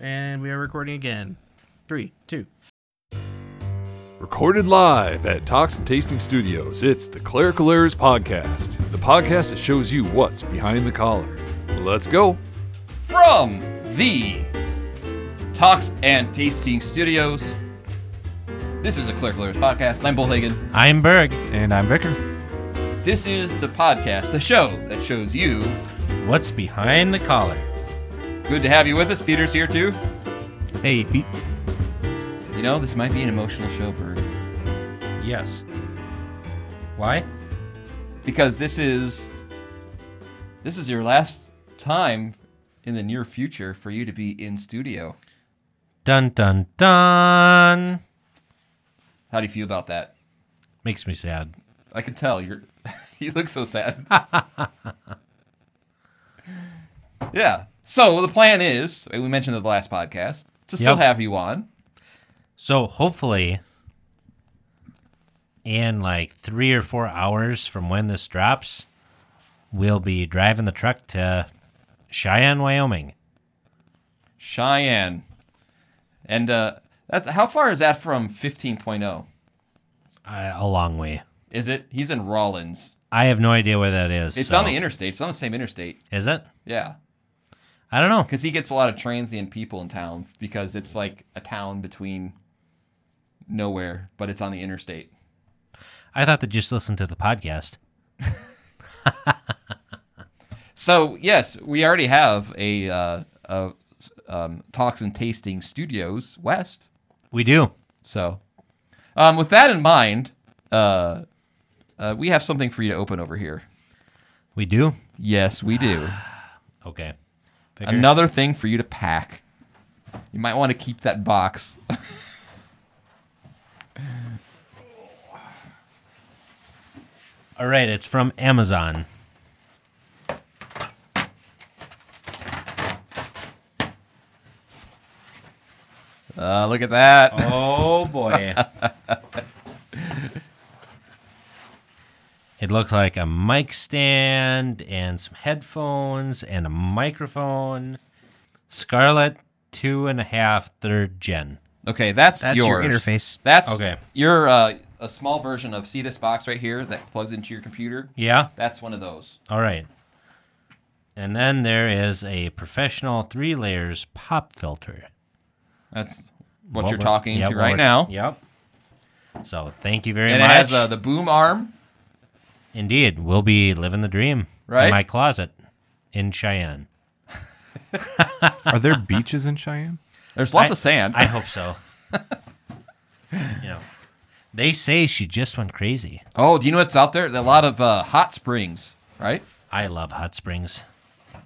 And we are recording again. Three, two. Recorded live at Talks and Tasting Studios, it's the Clerical Errors Podcast, the podcast that shows you what's behind the collar. Let's go. from the Talks and Tasting Studios. This is a Clerical Errors podcast. I'm Bull Hagen. I'm Berg. And I'm Vicker. This is the podcast, the show that shows you. What's behind the collar? Good to have you with us. Peter's here too. Hey, Pete. You know, this might be an emotional show, Berg, Yes. Why? because this is this is your last time in the near future for you to be in studio. Dun dun dun. How do you feel about that? Makes me sad. I can tell you're. you look so sad. yeah. So the plan is, we mentioned in the last podcast, to still Yep. have you on. So hopefully, in like three or four hours from when this drops, we'll be driving the truck to Cheyenne, Wyoming. Cheyenne. And uh, that's how far is that from 15.0? Uh, a long way. Is it? He's in Rawlins. I have no idea where that is. It's so- on the interstate. It's on the same interstate. Is it? Yeah. I don't know. Because he gets a lot of transient people in town because it's like a town between nowhere, but it's on the interstate. I thought that just listened to the podcast. So yes, we already have a, uh, a um, talks and tasting studios west. We do. So, um, with that in mind, uh, uh, we have something for you to open over here. We do. Yes, we do. Okay. Another thing for you to pack. You might want to keep that box. All right. It's from Amazon. Uh, look at that. Oh boy. it looks like a mic stand and some headphones and a microphone. Scarlett two and a half third gen. Okay, that's, That's your interface. That's Okay. Your uh, a small version of see this box right here that plugs into your computer. Yeah. That's one of those. All right. And then there is a professional three layers pop filter. That's what, What you're talking yeah, to right now. Yep. So thank you very And much. it has uh, the boom arm. Indeed, we'll be living the dream Right? in my closet in Cheyenne. Are there beaches in Cheyenne? There's lots I- of sand. I hope so. you know, they say she just went crazy. oh, do you know what's out there? A lot of uh, hot springs, right? I love hot springs.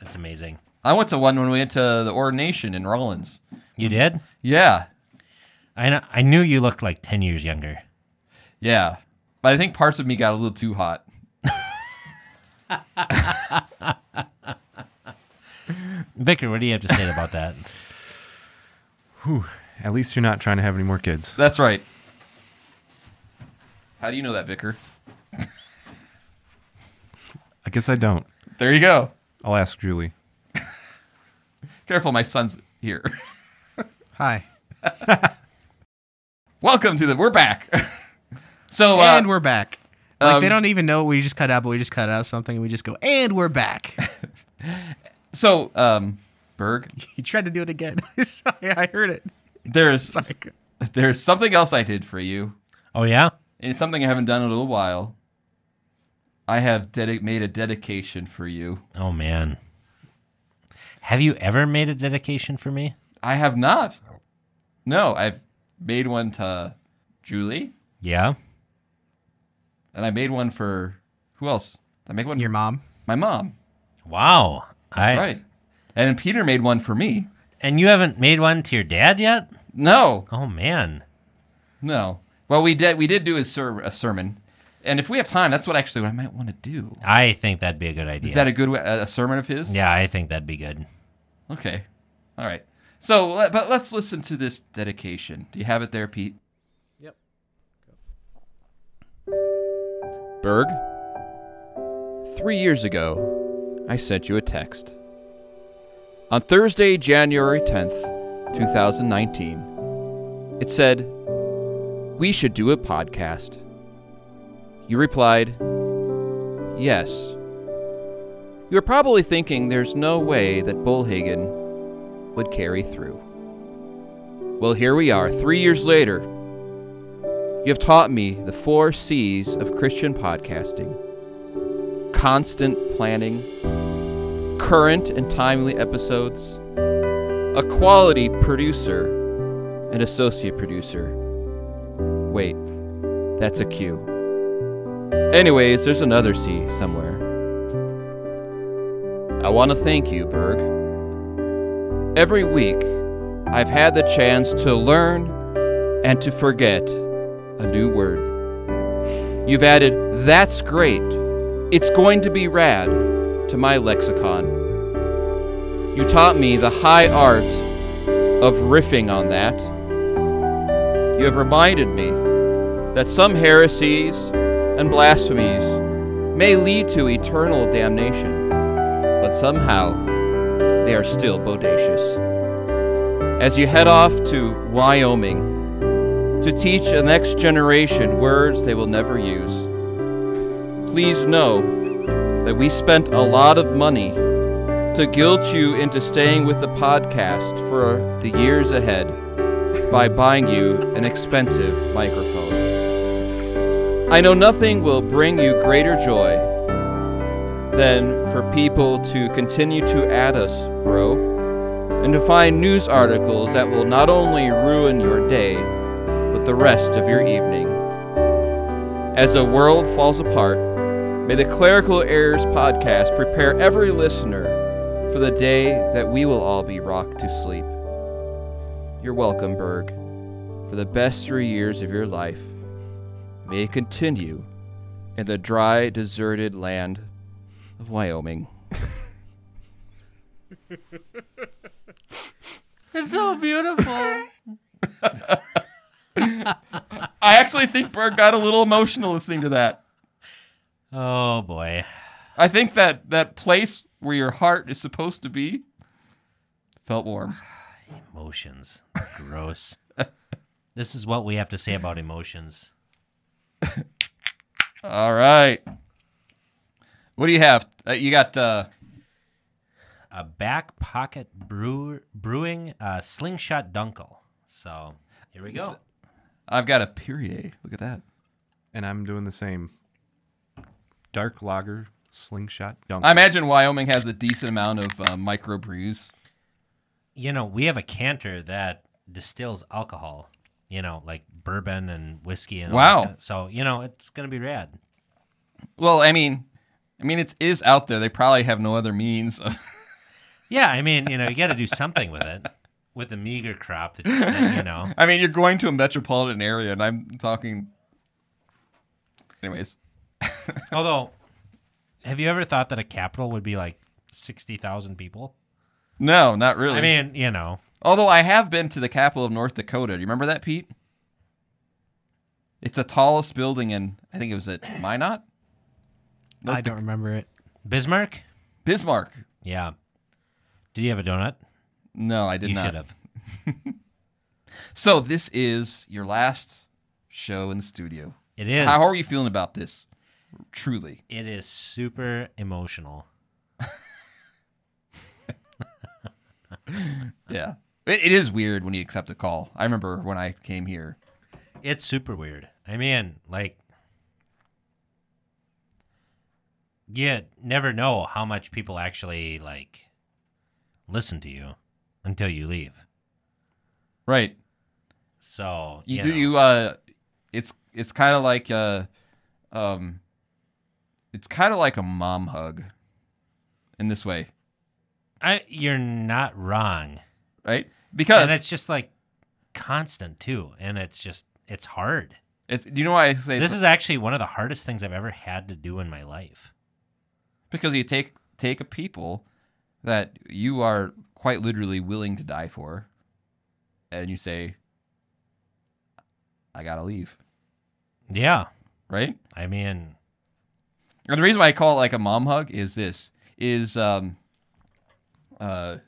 It's amazing. I went to one when we went to the ordination in Rawlins. You did? Yeah, I kn- I knew you looked like ten years younger. yeah. But I think parts of me got a little too hot. Vicar, what do you have to say about that? At least you're not trying to have any more kids. That's right. How do you know that, Vicar? I guess I don't. There you go. I'll ask Julie. Careful, my son's here. Hi. Welcome to the. We're back. so, uh, and we're back. Like, they um, don't even know what we just cut out, but we just cut out something and we just go, and we're back. so, um, Berg, you tried to do it again. Sorry, I heard it. there's Sorry. there's something else I did for you, Oh yeah, and it's something I haven't done in a little while. I have dedi- made a dedication for you. oh man. Have you ever made a dedication for me? I have not. No, I've made one to Julie, Yeah. And I made one for who else? Did I make one Your mom. my mom. Wow. That's I, right. And then Peter made one for me. And you haven't made one to your dad yet? No, Oh man. no. Well, we did. We did do a, ser- a sermon, and if we have time, that's what actually what I might want to do. I think that'd be a good idea. Is that a good wa- a a sermon of his? yeah, I think that'd be good. Okay. All right. So, but let's listen to this dedication. Do you have it there, Pete? Berg, three years ago, I sent you a text. On Thursday, January 10th, 2019. It said, We should do a podcast. You replied, Yes. You were probably thinking there's no way that Bullhagen would carry through. Well, here we are, three years later. You have taught me the four C's of Christian podcasting constant planning, current and timely episodes, a quality producer, and associate producer. Wait, that's a Q. Anyways, there's another C somewhere. I want to thank you, Berg. Every week, I've had the chance to learn and to forget a new word. You've added, that's great. It's going to be rad to my lexicon. You taught me the high art of riffing on that. You have reminded me that some heresies and blasphemies may lead to eternal damnation, but somehow they are still bodacious. As you head off to Wyoming to teach a next generation words they will never use, please know that we spent a lot of money to guilt you into staying with the podcast for the years ahead by buying you an expensive microphone. I know nothing will bring you greater joy than for people to continue to add us, bro, and to find news articles that will not only ruin your day, the rest of your evening. As the world falls apart, may the Clerical Errors podcast prepare every listener for the day that we will all be rocked to sleep. You're welcome, Berg, for the best three years of your life. May it continue in the dry, deserted land of Wyoming. It's so beautiful. I actually think Berg got a little emotional listening to that. oh boy. I think that that place where your heart is supposed to be felt warm. Emotions. Gross. this is what we have to say about emotions. All right. What do you have? Uh, you got uh, A back pocket brew brewing uh, slingshot dunkel. So here we go. I've got a Perrier. Look at that. And I'm doing the same. Dark lager slingshot dunk. I imagine Wyoming has a decent amount of uh, micro brews. You know, we have a canter that distills alcohol. You know, like bourbon and whiskey and all Wow. that So you know, it's gonna be rad. Well, I mean, I mean it is out there. They probably have no other means of. Yeah, I mean, you know, you got to do something with it, with the meager crop that, that you know. I mean, you're going to a metropolitan area, and I'm talking. Anyways, Although, have you ever thought that a capital would be like sixty thousand people? no, not really. I mean, you know, Although I have been to the capital of North Dakota. Do you remember that, Pete? It's the tallest building in, I think it was at Minot? I don't remember it. Bismarck. Bismarck. Yeah. Did you have a donut? No, I did you not. should have. So this is your last show in the studio. It is. How are you feeling about this? Truly. It is super emotional. Yeah. It, it is weird when you accept a call. I remember when I came here. It's super weird. I mean, like, you never know how much people actually like listen to you until you leave. Right. So You, you, do know, you uh it's it's kind of like uh um it's kind of like a mom hug in this way, I, you're not wrong, right? Because and it's just like constant too, and it's just it's hard. it's do you know why I say This is actually one of the hardest things I've ever had to do in my life. because you take take a people that you are quite literally willing to die for and you say I got to leave, Yeah, right? I mean, And the reason why I call it like a mom hug is this is um uh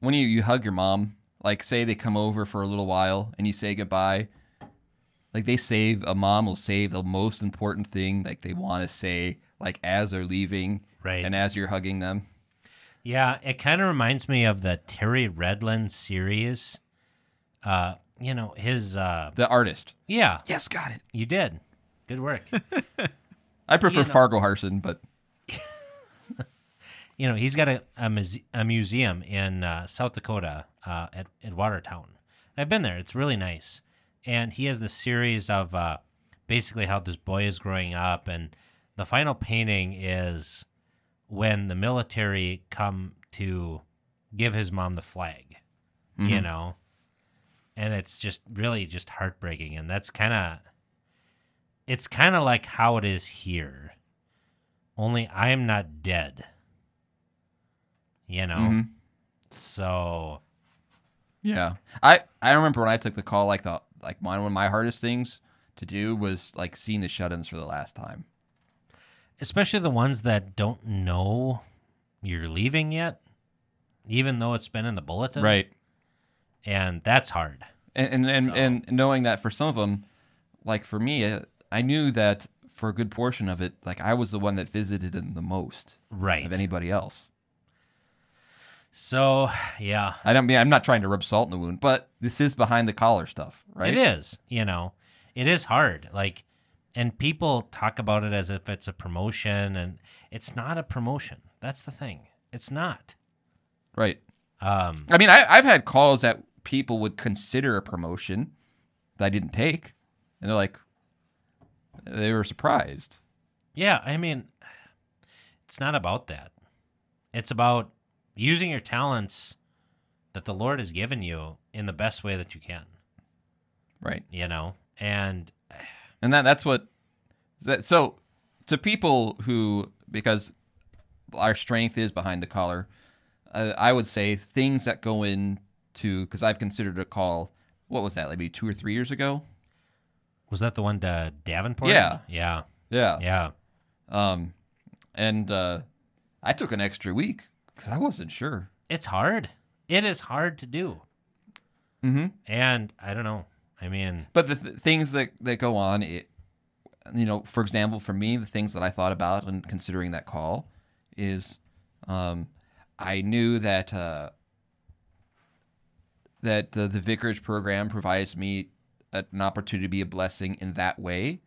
when you you hug your mom like say they come over for a little while and you say goodbye, like they save a mom will save the most important thing like they want to say like as they're leaving Right. and as you're hugging them. Yeah, it kind of reminds me of the Terry Redlin series. Uh, you know, his uh The artist. yeah, Yes, got it. you did. Good work. I prefer You know- Fargo Harson, but you know, he's got a a, muse- a museum in uh, South Dakota uh, at at Watertown. I've been there. It's really nice, and he has this series of uh, basically how this boy is growing up, and the final painting is when the military come to give his mom the flag, you know, and it's just really just heartbreaking, and that's kind of it's kind of like how it is here, only I'm not dead you know Mhm. so yeah. I I remember when I took the call like the like one of my hardest things to do was like seeing the shut-ins for the last time. Especially the ones that don't know you're leaving yet even though it's been in the bulletin Right. and that's hard and and and, So- and knowing that for some of them, like for me, uh, I knew that for a good portion of it, like I was the one that visited them the most right of anybody else. so yeah I don't mean I'm not trying to rub salt in the wound, but this is behind the collar stuff, right? it is you know it is hard like and people talk about it as if it's a promotion and it's not a promotion that's the thing it's not Right. um I mean, I, I've had calls that people would consider a promotion that I didn't take, and they're like, they were surprised. Yeah, I mean, it's not about that. It's about using your talents that the Lord has given you in the best way that you can, Right. you know? And and that that's what that so to people who because our strength is behind the collar uh, i would say things that go into because i've considered a call what was that maybe two or three years ago was that the one to Davenport? Yeah. Yeah. yeah Yeah. um and uh i took an extra week because i wasn't sure It's hard. It is hard to do. mm-hmm. And I don't know. I mean, but the th- things that that go on it you know for example for me the things that i thought about when considering that call is um i knew that uh that the, the vicarage program provides me an opportunity to be a blessing in that way.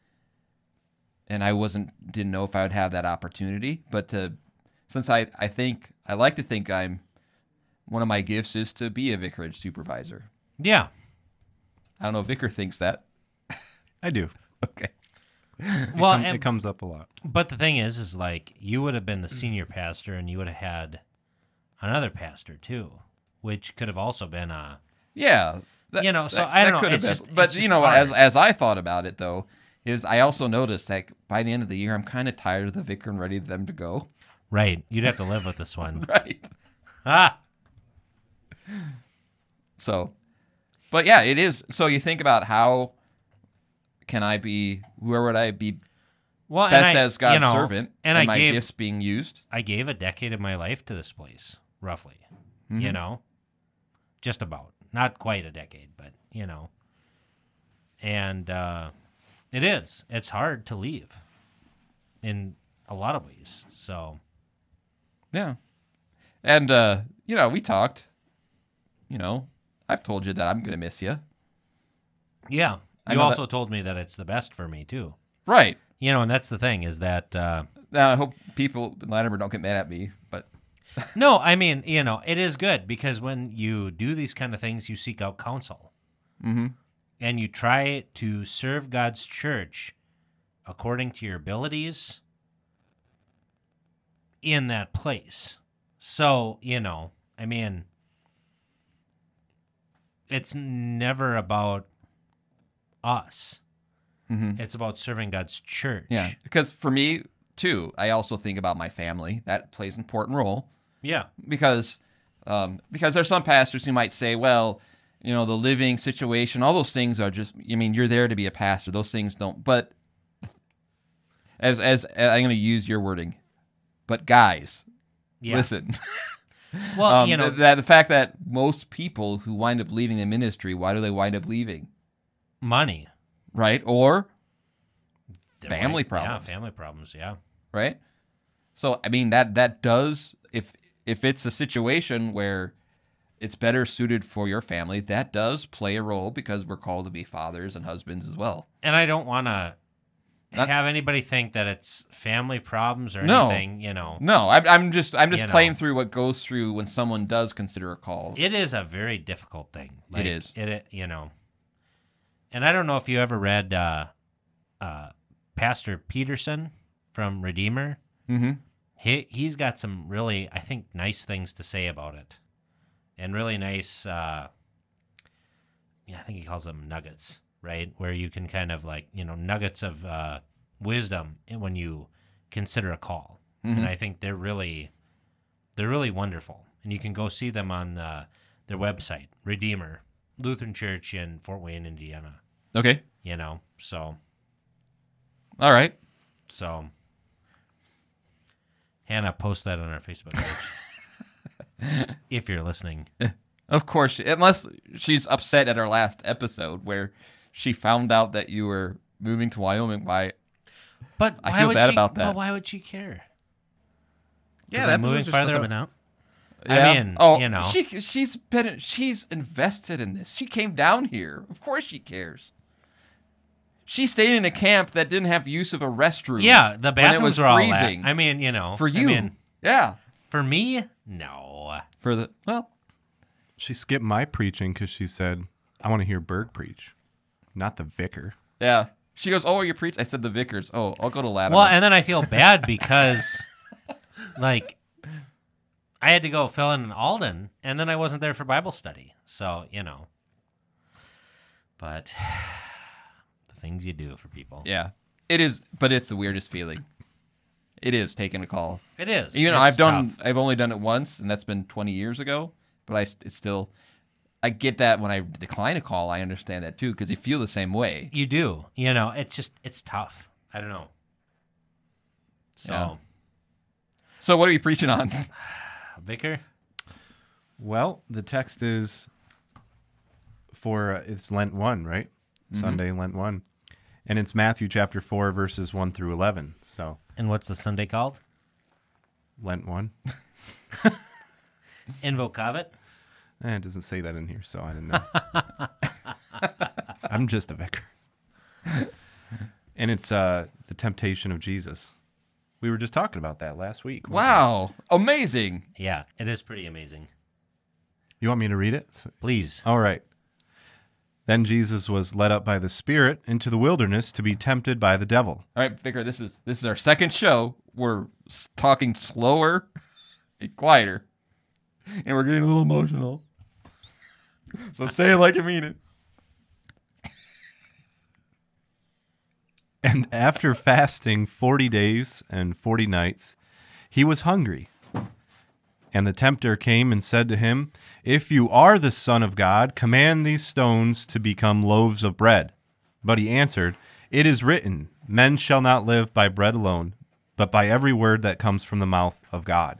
And i wasn't didn't know if i would have that opportunity. But to since i i think i like to think i'm one of my gifts is to be a vicarage supervisor. Yeah. I don't know if vicar thinks that I do. okay Well, Come- and- it comes up a lot. But the thing is, is like you would have been the senior pastor, and you would have had another pastor too, which could have also been a Yeah. that- You know, so that- I don't that know, could have it's been. just- but it's you just know, as as I thought about it though, is I also noticed that by the end of the year, I'm kind of tired of the vicar and ready for them to go. right. You'd have to live with this one. Right. ah, So, but yeah, it is. So you think about how can I be? Where would I be well, and best I- as God's you know, servant? and I my gave gifts being used. I gave a decade of my life to this place, roughly. You know, just about, not quite a decade, but you know, and uh, it is. It's hard to leave in a lot of ways. So Yeah. And uh, you know, we talked. You know, I've told you that I'm gonna miss you. yeah, you also told me that it's the best for me too. Right. You know, and that's the thing is that uh, Now I hope people in Latimer don't get mad at me, but no, I mean, you know, it is good because when you do these kind of things, you seek out counsel. Mm-hmm. And you try to serve God's church according to your abilities in that place. So, you know, I mean, it's never about us. Mhm. It's about serving God's church. Yeah, because for me too, I also think about my family. That plays an important role Yeah. because um, because there's some pastors who might say, well, you know, the living situation, all those things are just. I mean, you're there to be a pastor. Those things don't. But as as I'm going to use your wording, but guys, Yeah. listen, Well, Um, you know, that the fact that most people who wind up leaving the ministry, why do they wind up leaving? money. Right? Or Family problems. Yeah, family problems. Yeah. right? So I mean that that does if if it's a situation where it's better suited for your family, that does play a role because we're called to be fathers and husbands as well. And I don't want to Not- have anybody think that it's family problems or No. anything. You know, No, I'm, I'm just I'm just You know. playing through what goes through when someone does consider a call. it is a very difficult thing. Like, is. It, it you know, and I don't know if you ever read uh, uh, Pastor Peterson from Redeemer. mm-hmm. He he's got some really I think nice things to say about it, and really nice. Uh, yeah, I think he calls them nuggets, right? Where you can kind of like you know nuggets of uh, wisdom when you consider a call, and I think they're really they're really wonderful, and you can go see them on uh, their website, Redeemer Lutheran Church in Fort Wayne, Indiana. Okay. You know, so All right. so Hannah, post that on our Facebook page. if you're listening. Of course, unless she's upset at our last episode where she found out that you were moving to Wyoming by But I why feel would bad she, about that. But why would she care? Yeah, that moving was just still farther- coming out. I mean, oh, you know. she she's been she's invested in this. She came down here. Of course, she cares. She stayed in a camp that didn't have use of a restroom. Yeah, the when it bathrooms was were all freezing. that. I mean, you know, for I you, mean, yeah. for me, no. For the well, She skipped my preaching because she said, I want to hear Berg preach, not the vicar. yeah. She goes, "Oh, you preach?" I said, "The vicars." Oh, I'll go to Latimer. Well, and then I feel bad because, like, I had to go fill in in Alden, and then I wasn't there for Bible study. So you know, but the things you do for people, yeah, it is, but it's the weirdest feeling. It is taking a call. it is. You know, It's I've done. tough. I've only done it once, and that's been 20 years ago. But I, it's still. I get that when I decline a call, I understand that too because you feel the same way. You do. You know, it's just it's tough. I don't know. So, Yeah. So what are you preaching on? Vicar, Well, the text is for uh, it's Lent 1, right? Sunday, Lent 1. And it's Matthew chapter 4, verses 1 through 11. So, and what's the Sunday called? Lent 1. Invocavit. Eh, it doesn't say that in here, so I didn't know. I'm just a vicar. and it's uh, the temptation of Jesus. We were just talking about that last week. weren't we? wow, amazing! Yeah, it is pretty amazing. You want me to read it? Please. All right. Then Jesus was led up by the Spirit into the wilderness to be tempted by the devil. All right, Vicar, this is this is our second show. We're talking slower and quieter, and we're getting a little emotional. So say it like you mean it. And after fasting 40 days and 40 nights, he was hungry. And the tempter came and said to him, If you are the Son of God, command these stones to become loaves of bread. But he answered, It is written, Men shall not live by bread alone, but by every word that comes from the mouth of God.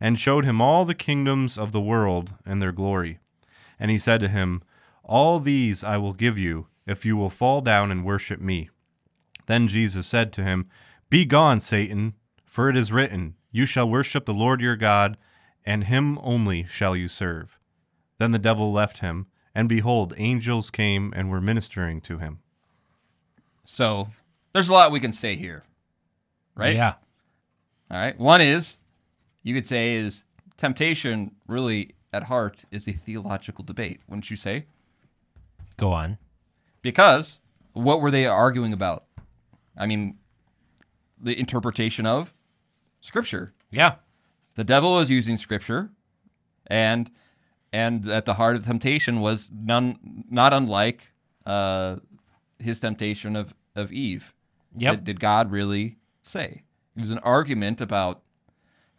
and showed him all the kingdoms of the world and their glory. And he said to him, All these I will give you, if you will fall down and worship me. Then Jesus said to him, Be gone, Satan, for it is written, You shall worship the Lord your God, and him only shall you serve. Then the devil left him, and behold, angels came and were ministering to him. So there's a lot we can say here, right? Yeah. All right. One is, you could say, is temptation really at heart is a theological debate, wouldn't you say? Go on. Because what were they arguing about? I mean, the interpretation of Scripture. Yeah. The devil is using Scripture and and at the heart of temptation was none not unlike uh, his temptation of of Eve. Yep. Did, did God really say? It was an argument about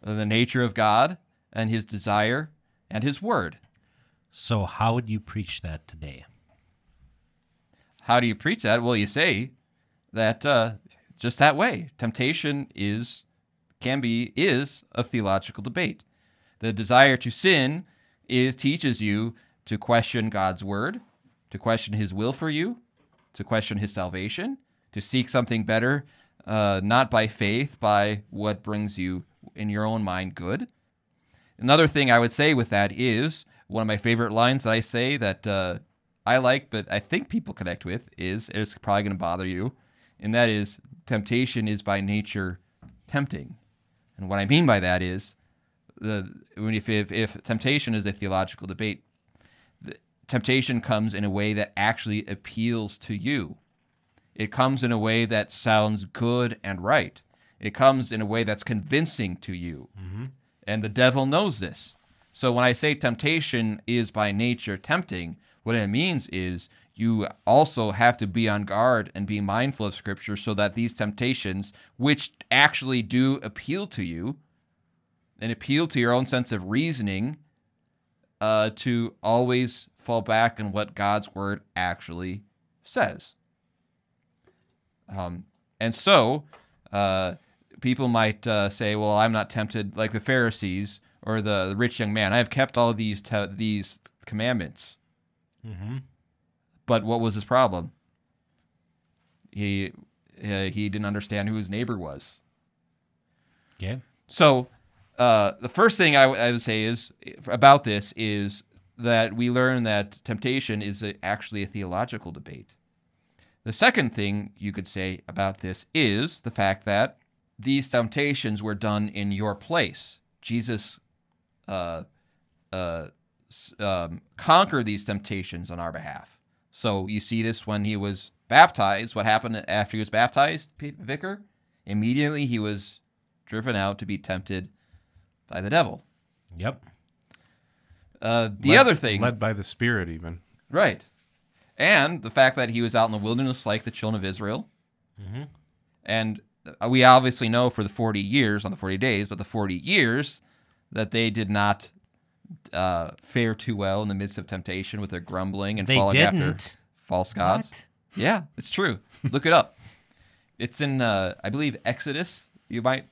the nature of God and His desire and His word. So how would you preach that today? How do you preach that? Well, you say that uh, it's just that way. Temptation is can be is a theological debate. The desire to sin is teaches you to question God's word, to question His will for you, to question His salvation, to seek something better, uh, not by faith, by what brings you in your own mind good. Another thing I would say with that is one of my favorite lines that I say that uh, I like, but I think people connect with is it's probably going to bother you, and that is temptation is by nature tempting. And what I mean by that is the when if if, if temptation is a theological debate, the, temptation comes in a way that actually appeals to you. It comes in a way that sounds good and right. It comes in a way that's convincing to you. And the devil knows this. So when I say temptation is by nature tempting, what it means is you also have to be on guard and be mindful of scripture so that these temptations, which actually do appeal to you and appeal to your own sense of reasoning, uh, to always fall back on what God's word actually says. Um, and so, uh, people might uh, say, "Well, I'm not tempted like the Pharisees or the, the rich young man. I have kept all these te- these commandments." Mm-hmm. But what was his problem? He uh, he didn't understand who his neighbor was. Okay. So, uh, the first thing I, w- I would say is about this is that we learn that temptation is a, actually a theological debate. The second thing you could say about this is the fact that these temptations were done in your place. Jesus uh, uh, um, conquered these temptations on our behalf. So you see this when he was baptized. What happened after he was baptized, Vicar? Immediately he was driven out to be tempted by the devil. Yep. Uh, the Led- other thing, led by the Spirit, even. right, and the fact that he was out in the wilderness like the children of Israel, and uh, we obviously know for the forty years on the forty days, but the forty years that they did not uh, fare too well in the midst of temptation with their grumbling and They following after didn't. false gods. What? Yeah, it's true. Look it up. It's in, uh, I believe, Exodus. You might.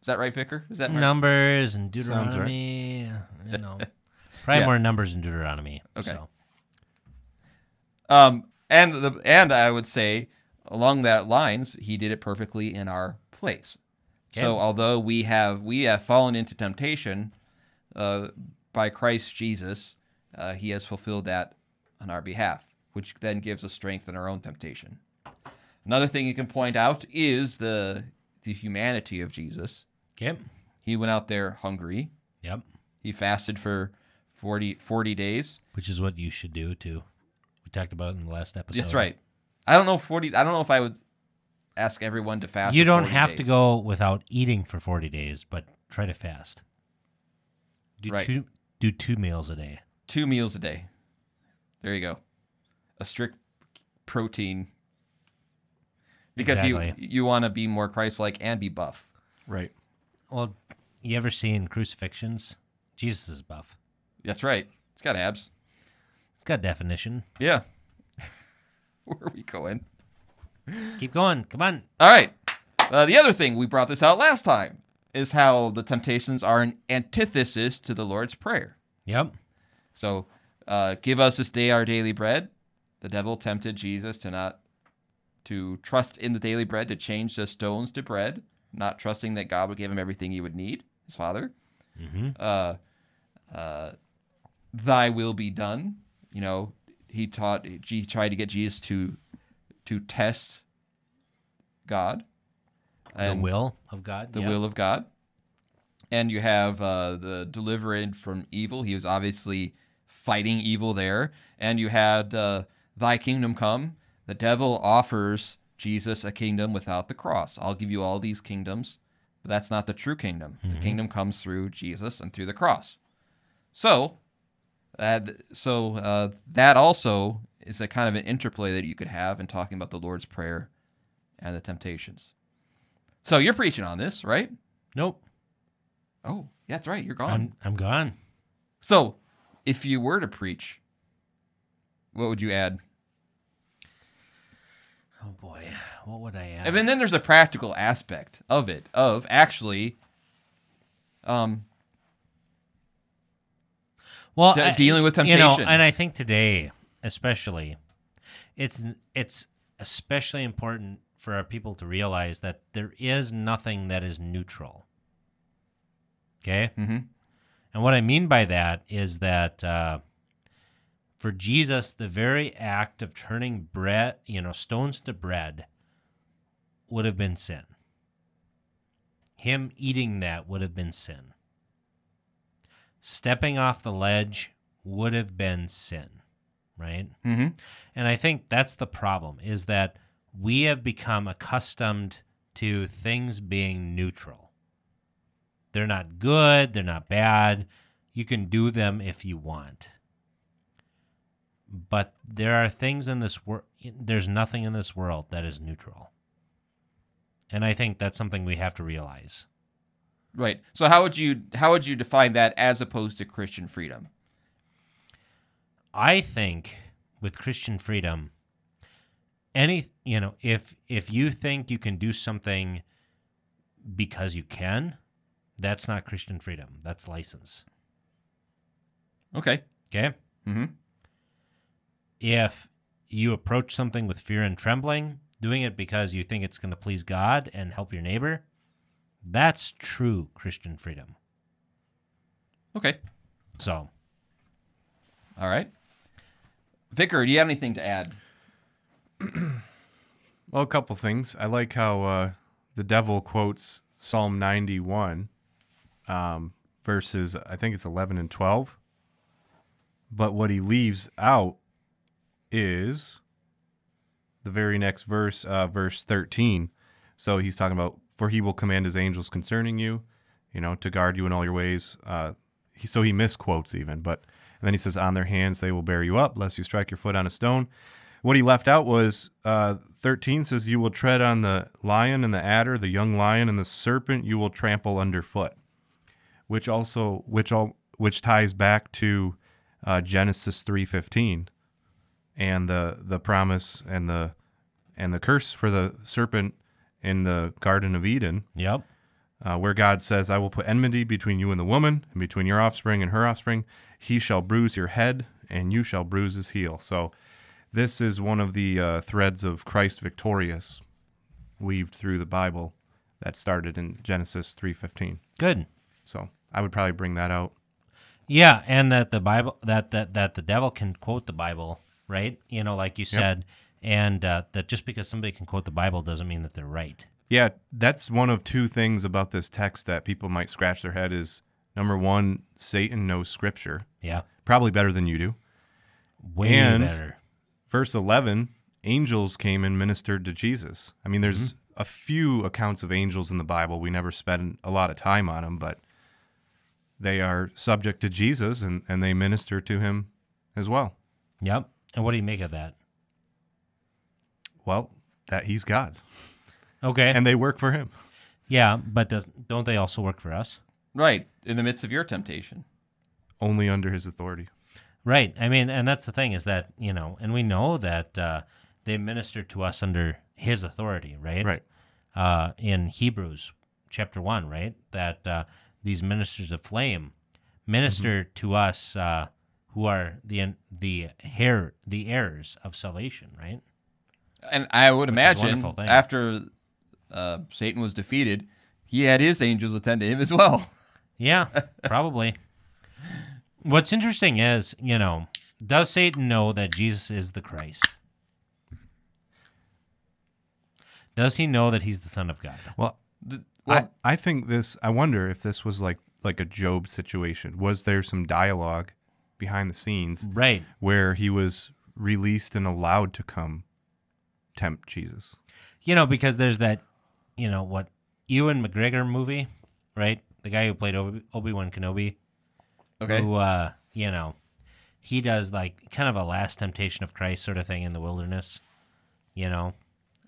Is that right, Vicar? Is that right? Numbers and Sounds right. Deuteronomy. You know, probably Yeah. more numbers in Deuteronomy. Okay. So. Um, and the and I would say along that lines, he did it perfectly in our place. So although we have we have fallen into temptation uh, by Christ Jesus, uh, he has fulfilled that on our behalf, which then gives us strength in our own temptation. Another thing you can point out is the the humanity of Jesus. Okay. He went out there hungry. Yep. He fasted for 40, 40 days. Which is what you should do too. We talked about it in the last episode. That's right. I don't know if 40 I don't know if I would ask everyone to fast. You don't 40 have to go without eating for 40 days, but try to fast. Do Right. two do two meals a day. two meals a day. There you go. A strict protein. Because Exactly. you you want to be more Christ-like and be buff. Right. Well, you ever seen crucifixions? Jesus is buff. That's right. It's got abs. It's got definition. Yeah. Where are we going? Keep going. Come on. All right. Uh, the other thing we brought this out last time is how the temptations are an antithesis to the Lord's prayer. Yep. So, uh, give us this day our daily bread. The devil tempted Jesus to not to trust in the daily bread to change the stones to bread, not trusting that God would give him everything he would need, his Father. Mm-hmm. Uh, uh, Thy will be done. You know, he taught he tried to get Jesus to to test God. the will of God. the yep. will of God. And you have uh, the delivered from evil. He was obviously fighting evil there. And you had uh, Thy kingdom come. The devil offers Jesus a kingdom without the cross. I'll give you all these kingdoms, but that's not the true kingdom. The kingdom comes through Jesus and through the cross. So, uh, so uh, that also is a kind of an interplay that you could have in talking about the Lord's Prayer and the temptations. So you're preaching on this, right? Nope. Oh, yeah, that's right. You're gone. I'm I'm gone. so, if you were to preach, what would you add? Oh boy, what would I add? And then, then there's a practical aspect of it, of actually, um, well, I- dealing with You know, temptation. and I think today, especially, it's it's especially important for our people to realize that there is nothing that is neutral. Okay, Mm-hmm. and what I mean by that is that uh, for Jesus, the very act of turning bread, you know, stones into bread, would have been sin. Him eating that would have been sin. Stepping off the ledge would have been sin, right? hmm And I think that's the problem is that we have become accustomed to things being neutral. They're not good, they're not bad. You can do them if you want. But there are things in this world, there's nothing in this world that is neutral. And I think that's something we have to realize. Right. So how would you how would you define that as opposed to Christian freedom? I think with Christian freedom, any you know, if if you think you can do something because you can, that's not Christian freedom. That's license. Okay. Okay? hmm If you approach something with fear and trembling, doing it because you think it's going to please God and help your neighbor, that's true Christian freedom. Okay. So, All right. Vicar, do you have anything to add? Well, a couple things. I like how uh, the devil quotes Psalm 91, um, verses, I think it's 11 and 12. But what he leaves out is the very next verse, uh, verse 13. So he's talking about, for he will command his angels concerning you, you know, to guard you in all your ways. Uh, he, so he misquotes even, but and then he says, on their hands they will bear you up, lest you strike your foot on a stone. What he left out was uh, 13 says, You will tread on the lion and the adder, the young lion and the serpent you will trample underfoot, which also, which all, which ties back to uh, Genesis 3:15 and the the promise and the and the curse for the serpent in the Garden of Eden yep. uh, where God says, I will put enmity between you and the woman, and between your offspring and her offspring. He shall bruise your head, and you shall bruise his heel. So, this is one of the uh, threads of Christ victorious weaved through the Bible that started in Genesis 3:15. Good. So, I would probably bring that out. Yeah, and that the Bible that that that the devil can quote the Bible, right? You know, like you said, and uh, that just because somebody can quote the Bible doesn't mean that they're right. Yeah, that's one of two things about this text that people might scratch their head is number one, Satan knows scripture, Yeah, probably better than you do. way And- better. verse 11 angels came and ministered to jesus i mean there's a few accounts of angels in the bible we never spend a lot of time on them but they are subject to jesus and, and they minister to him as well Yep. And what do you make of that? Well that he's god Okay. and they work for him yeah, but does, don't they also work for us? Right. In the midst of your temptation. only under his authority Right. I mean, and that's the thing is that you know, and we know that uh, they minister to us under His authority, right? right uh, in Hebrews chapter one, right? That uh, these ministers of flame minister to us uh, who are the the hair the heirs of salvation, right? And I would Which imagine after uh, Satan was defeated, he had his angels attend to him as well. Yeah, probably. What's interesting is, you know, does Satan know that Jesus is the Christ? Does he know that he's the Son of God? well The- well, I, I think this i wonder if this was like like a job situation was there some dialogue behind the scenes Right. where he was released and allowed to come tempt jesus You know, because there's that, you know, what Ewan McGregor movie, right? The guy who played Obi Wan Kenobi. Okay. Who, uh, you know, he does like kind of a last temptation of Christ sort of thing in the wilderness. You know,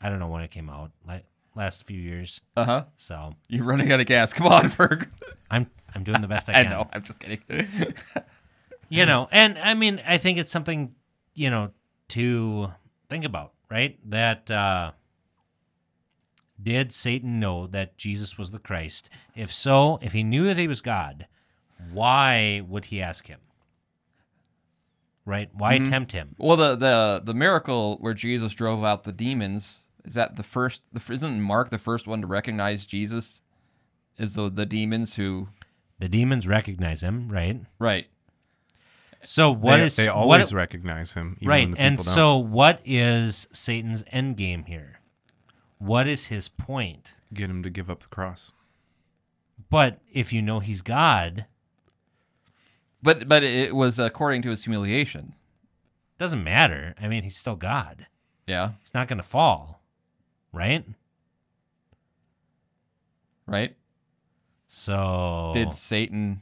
I don't know when it came out, like last few years. Uh huh. So You're running out of gas. Come on, Berg. I'm I'm doing the best I I can. know. I'm just kidding. You know, and I mean, I think it's something you know to think about, right? That uh, did Satan know that Jesus was the Christ? If so, if he knew that he was God, why would he ask him? Right? Why tempt him? well, the the the miracle where Jesus drove out the demons is that the first. The isn't Mark the first one to recognize Jesus? Is the the demons who The demons recognize him, right? right? So what they, is they what- always recognize him, even right? when the And don't. so, what is Satan's end game here? What is his point? get him to give up the cross. But if you know he's God, But but it was according to his humiliation. doesn't matter. I mean, he's still God. Yeah. He's not going to fall, right? Right. So Did Satan?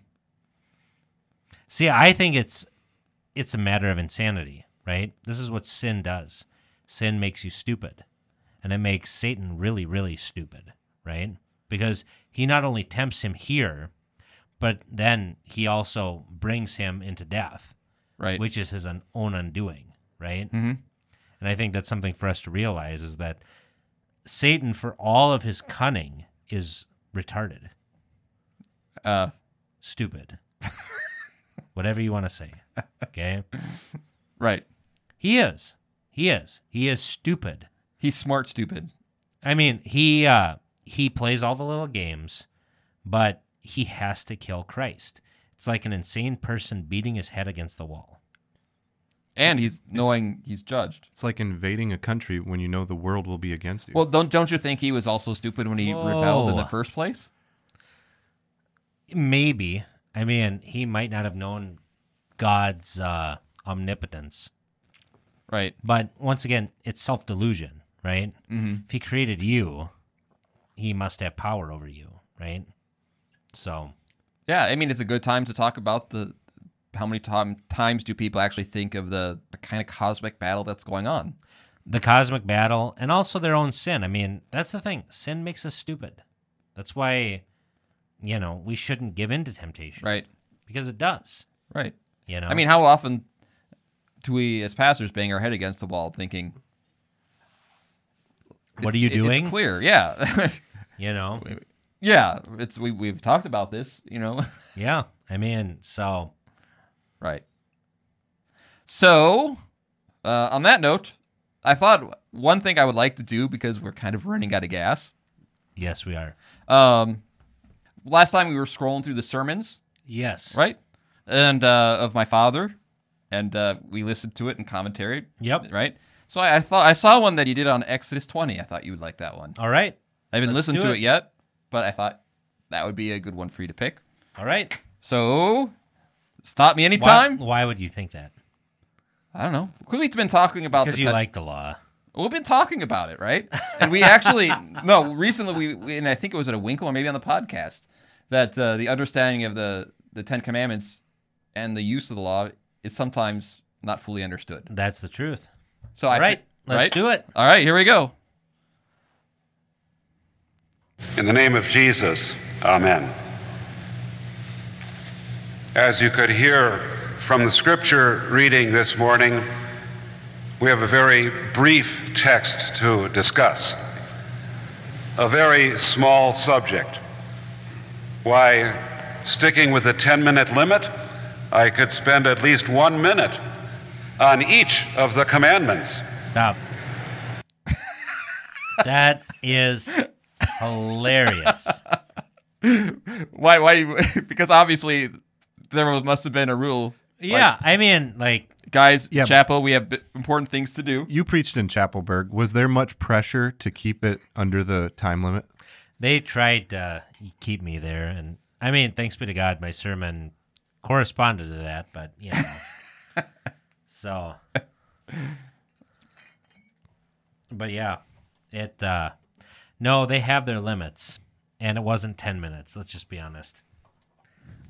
See, I think it's it's a matter of insanity, right? This is what sin does. Sin makes you stupid. And it makes Satan really, really stupid, right? Because he not only tempts him here, but then he also brings him into death, Right. which is his own undoing, right? Mhm. And I think that's something for us to realize is that Satan, for all of his cunning, is retarded, uh, stupid, whatever you want to say. Okay. right. He is. He is. He is stupid. He's smart, stupid. I mean, he uh he plays all the little games, but he has to kill Christ. It's like an insane person beating his head against the wall. And he's knowing he's judged. It's like invading a country when you know the world will be against you. Well, don't don't you think he was also stupid when he rebelled in the first place? Maybe. I mean, he might not have known God's uh omnipotence. Right. But once again, it's self delusion, right? Mm-hmm. If he created you, he must have power over you, right? So Yeah, I mean it's a good time to talk about the how many time, times do people actually think of the, the kind of cosmic battle that's going on? the cosmic battle and also their own sin. I mean, that's the thing. Sin makes us stupid. That's why, you know, we shouldn't give in to temptation. Right. Because it does. Right. You know? I mean, how often do we as pastors bang our head against the wall thinking what are you doing? It's clear. Yeah. You know? yeah, it's we we've talked about this, you know. Yeah. I mean, so Right. So, uh, on that note, I thought one thing I would like to do because we're kind of running out of gas. yes, we are. Um, last time we were scrolling through the sermons, Yes. right, and uh, of my father, and uh, we listened to it in commentary, Yep. right. So I, I thought I saw one that you did on Exodus 20. I thought you would like that one. All right. I haven't Let's listened do to it. it yet, but I thought that would be a good one for you to pick. All right. So, stop me Why, anytime. why would you think that? I don't know we've been talking about Because you like the law. We've been talking about it, right? And we actually no recently we, we and I think it was at a Winkel or maybe on the podcast that uh, the understanding of the the Ten Commandments and the use of the law is sometimes not fully understood. That's the truth. So I All right. thi- Let's right? do it. All right, here we go. In the name of Jesus, Amen. As you could hear from the scripture reading this morning, we have a very brief text to discuss, a very small subject. Why, sticking with the 10 minute limit, I could spend at least one minute on each of the commandments. Stop. that is hilarious. Why? Why? because obviously there must have been a rule. Yeah, I mean, like, Guys, Yeah. chapel, we have b- important things to do. you preached in Chapelberg. Was there much pressure to keep it under the time limit? they tried to keep me there, and I mean, thanks be to God, my sermon corresponded to that. But you know, so, but yeah, it. uh No, they have their limits, and it wasn't ten minutes. Let's just be honest.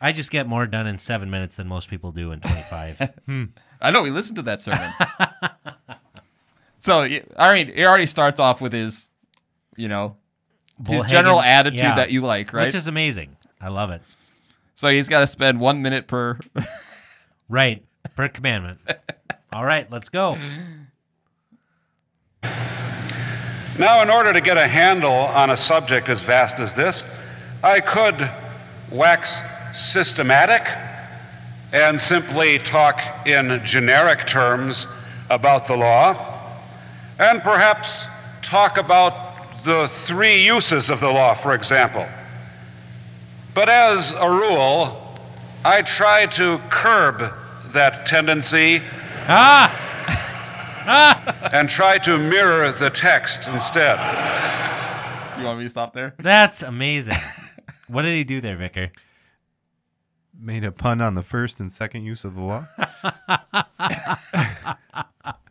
I just get more done in seven minutes than most people do in 25. I know we listened to that sermon. so I mean, it already starts off with his, you know, his general attitude yeah. that you like, right? Which is amazing. I love it. so he's got to spend one minute per. Right. Per commandment. All right, let's go. Now, in order to get a handle on a subject as vast as this, I could wax systematic and simply talk in generic terms about the law, and perhaps talk about the three uses of the law, for example. But as a rule, I try to curb that tendency Ah! and try to mirror the text instead. You want me to stop there? That's amazing. What did he do there, Vicar? Made a pun on the first and second use of the law.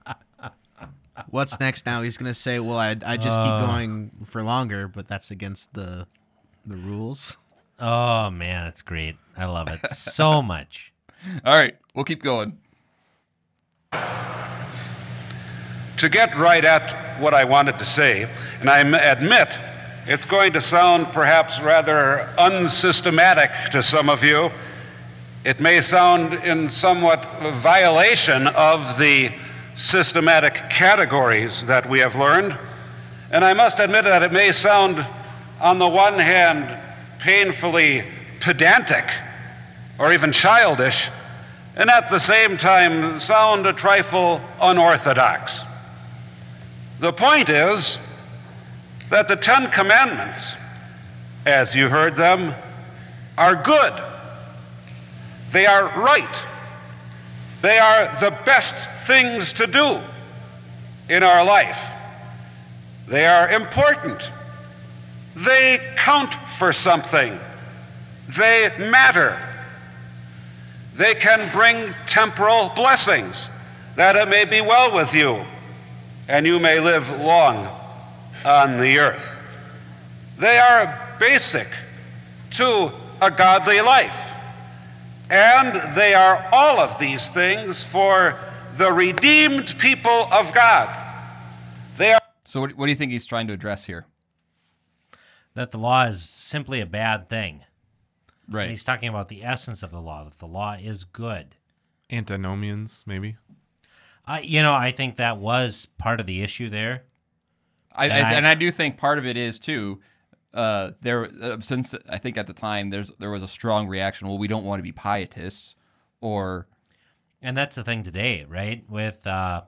What's next now? He's gonna say, "Well, I I just keep uh. going for longer, but that's against the the rules." Oh, man, it's great. I love it so much. All right, we'll keep going. to get right at what I wanted to say, and I admit it's going to sound perhaps rather unsystematic to some of you. It may sound in somewhat violation of the systematic categories that we have learned. And I must admit that it may sound, on the one hand, painfully pedantic or even childish, and at the same time sound a trifle unorthodox. The point is that the Ten Commandments, as you heard them, are good. They are right. They are the best things to do in our life. They are important. They count for something. They matter. They can bring temporal blessings, that it may be well with you, and you may live long on the earth. They are basic to a godly life. And they are all of these things for the redeemed people of God. They are So what, what do you think he's trying to address here? That the law is simply a bad thing. And Right. he's talking about the essence of the law, that the law is good. Antinomians, maybe. I, you know, I think that was part of the issue there. I, And I, I- and I do think part of it is too. Uh, there, uh, since I think at the time there's there was a strong reaction. Well, we don't want to be pietists, or And that's the thing today, right? With, uh,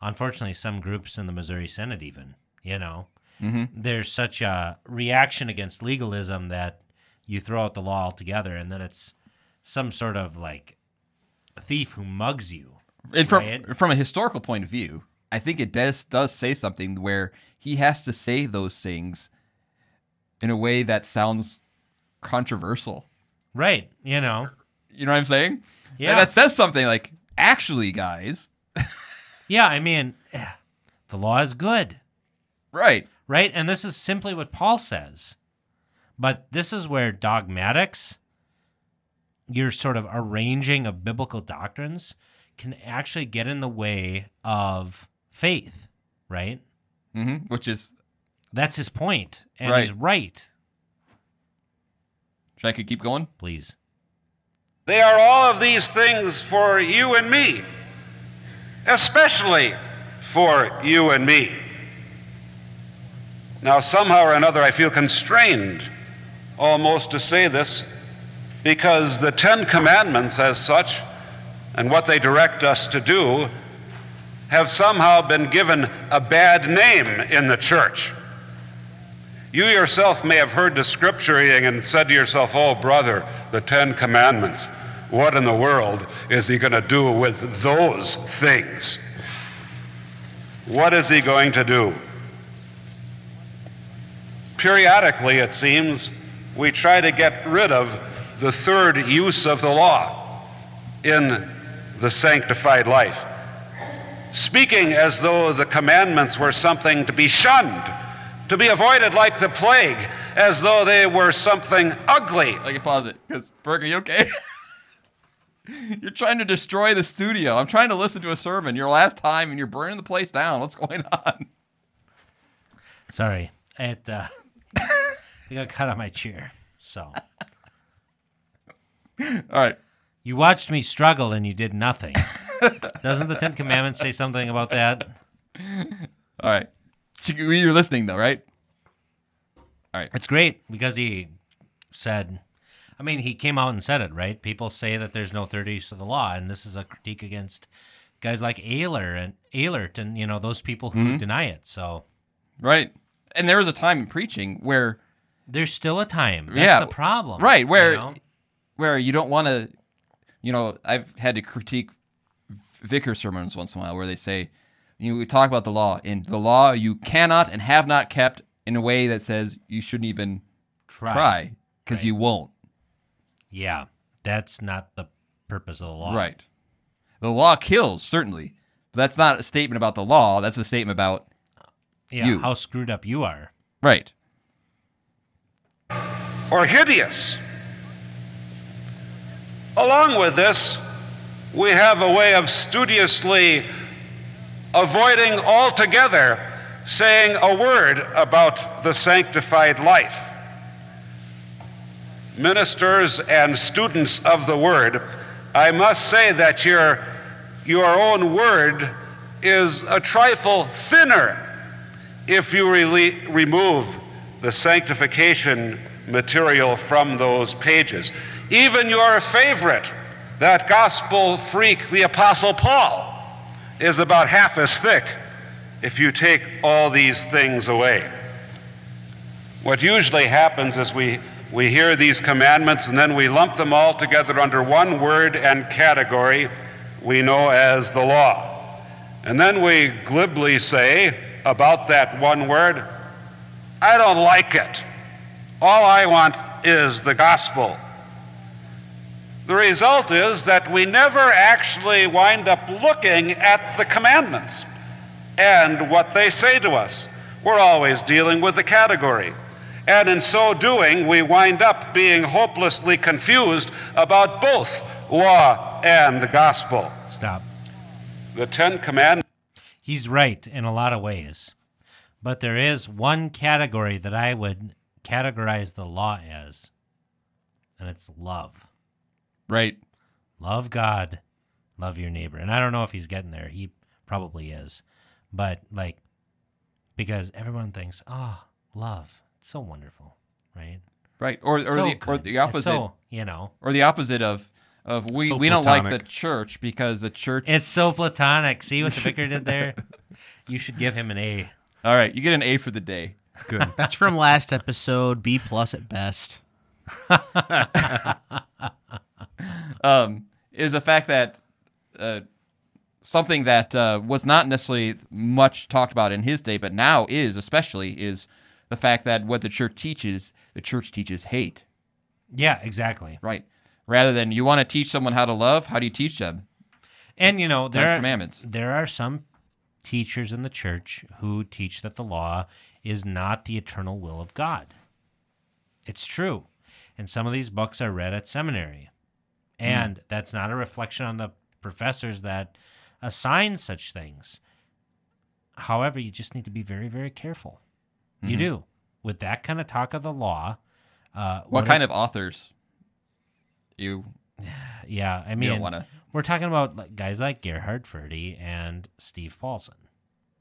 unfortunately, some groups in the Missouri Synod, even, you know, there's such a reaction against legalism that you throw out the law altogether, and then it's some sort of like thief who mugs you. and from Right. from a historical point of view, I think it does does say something where he has to say those things in a way that sounds controversial. Right. You know, You know what I'm saying? Yeah. that says something like, actually, guys, yeah, I mean, the law is good. right? right? And this is simply what Paul says. But this is where dogmatics, your sort of arranging of biblical doctrines, can actually get in the way of faith, right? hmm Which is, That's his point, and Right. he's right. should I could keep going? Please. They are all of these things for you and me, especially for you and me. Now, somehow or another, I feel constrained almost to say this because the Ten Commandments, as such, and what they direct us to do, have somehow been given a bad name in the church. You yourself may have heard the scripture reading and said to yourself, Oh, brother, the Ten Commandments, what in the world is he going to do with those things? What is he going to do? Periodically, it seems, we try to get rid of the third use of the law in the sanctified life, speaking as though the commandments were something to be shunned to be avoided like the plague, as though they were something ugly. I can pause it because Berg, are you okay? you're trying to destroy the studio. I'm trying to listen to a sermon. Your last time, and you're burning the place down. What's going on? Sorry, it uh, I got cut on my chair. So All right. you watched me struggle and you did nothing. Doesn't the Ten Commandments say something about that? All right. You're listening though, right? All right. It's great because he said, I mean, he came out and said it, right? People say that there's no third use of the law, and this is a critique against guys like Ayler and Elert and you know those people who mm-hmm. deny it. So Right. And there was a time in preaching where there's still a time. That's Yeah, the problem, right, where- you know? where you don't want to, you know, I've had to critique vicar sermons once in a while where they say, you know, we talk about the law. In the law, you cannot and have not kept in a way that says you shouldn't even try. try because you won't. Yeah, that's not the purpose of the law. Right. The law kills, certainly. But that's not a statement about the law. That's a statement about, Yeah, You. how screwed up you are. right. or hideous. Along with this, we have a way of studiously avoiding altogether saying a word about the sanctified life. Ministers and students of the word, I must say that your, your own word is a trifle thinner if you remove the sanctification material from those pages. Even your favorite, that gospel freak, the Apostle Paul, is about half as thick if you take all these things away. What usually happens is we, we hear these commandments and then we lump them all together under one word and category we know as the law. And then we glibly say about that one word, I don't like it. All I want is the gospel. The result is that we never actually wind up looking at the commandments and what they say to us. We're always dealing with the category. And in so doing, we wind up being hopelessly confused about both law and gospel. Stop. The Ten Commandments. He's right in a lot of ways. But there is one category that I would categorize the law as, and it's love. Right. Love God, love your neighbor. And I don't know if he's getting there. He probably is. But, like, because everyone thinks, oh, love. It's so wonderful, right? Right. Or, or, So the, or the opposite. so, you know, or the opposite of, of we, So we don't like the church because the church. it's so platonic. See what the vicar did there? You should give him an A. All right. You get an A for the day. Good. That's from last episode. B plus at best. um, is the fact that uh, something that uh, was not necessarily much talked about in his day, but now is especially is the fact that what the church teaches, the church teaches hate. Yeah, exactly. Right. Rather than you want to teach someone how to love, how do you teach them? And you know, there are, Commandments. there are some teachers in the church who teach that the law is not the eternal will of God. It's true. And some of these books are read at seminary. And that's not a reflection on the professors that assign such things. However, you just need to be very, very careful. You do. With that kind of talk of the law, uh, What kind of authors? You Yeah, I mean, to. we're talking about guys like Gerhard Forde and Steve Paulson.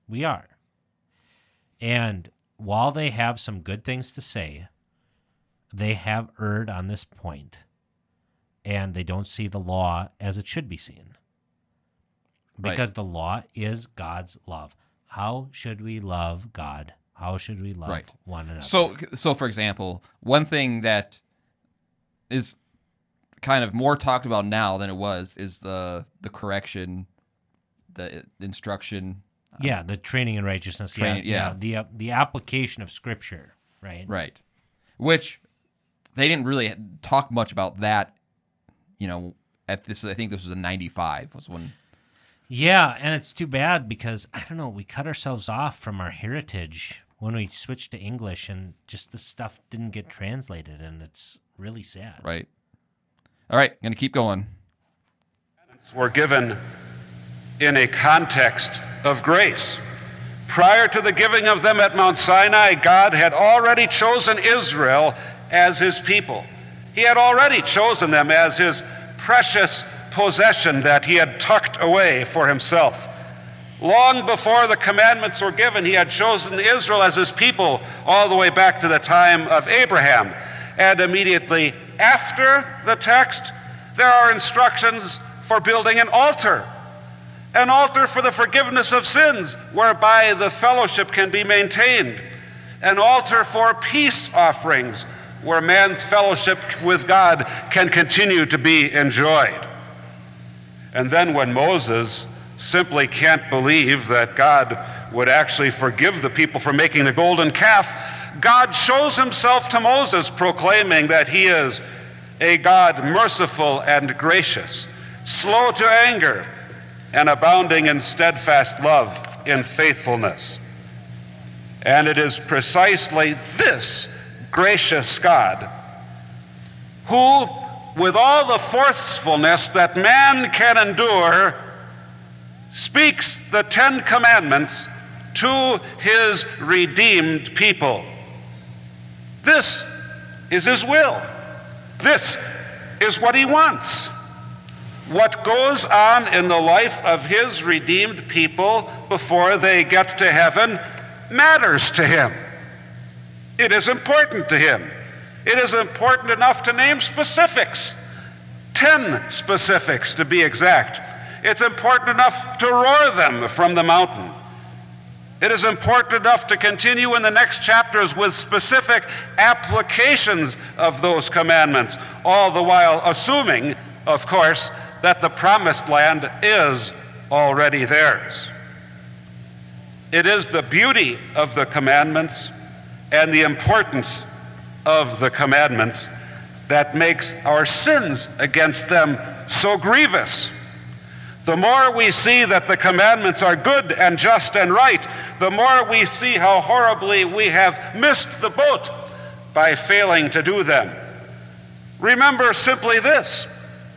We are. And while they have some good things to say, they have erred on this point, and they don't see the law as it should be seen. Right. Because the law is God's love. How should we love God? How should we love Right. one another? So, so for example, one thing that is kind of more talked about now than it was is the the correction, the instruction. yeah, the training in righteousness. Training- yeah, yeah. the uh, the application of Scripture. Right. Right. Which they didn't really talk much about that, you know, at this I think this was a 95 was when Yeah, and it's too bad because I don't know, we cut ourselves off from our heritage when we switched to English and just the stuff didn't get translated, and it's really sad. Right. All right, gonna keep going. were given in a context of grace. Prior to the giving of them at Mount Sinai, God had already chosen Israel as his people. He had already chosen them as his precious possession that he had tucked away for himself. Long before the commandments were given, he had chosen Israel as his people all the way back to the time of Abraham. And immediately after the text, there are instructions for building an altar. An altar for the forgiveness of sins, whereby the fellowship can be maintained. An altar for peace offerings, where man's fellowship with God can continue to be enjoyed. And then when Moses simply can't believe that God would actually forgive the people for making the golden calf, God shows himself to Moses, proclaiming that he is a God merciful and gracious, slow to anger, and abounding in steadfast love in faithfulness. And it is precisely this gracious God who, with all the forcefulness that man can endure, speaks the Ten Commandments to his redeemed people. This is his will. This is what he wants. What goes on in the life of his redeemed people before they get to heaven matters to him. It is important to him. It is important enough to name specifics, 10 specifics to be exact. It's important enough to roar them from the mountain. It is important enough to continue in the next chapters with specific applications of those commandments, all the while assuming, of course, that the promised land is already theirs. It is the beauty of the commandments and the importance of the commandments that makes our sins against them so grievous. The more we see that the commandments are good and just and right, the more we see how horribly we have missed the boat by failing to do them. Remember simply this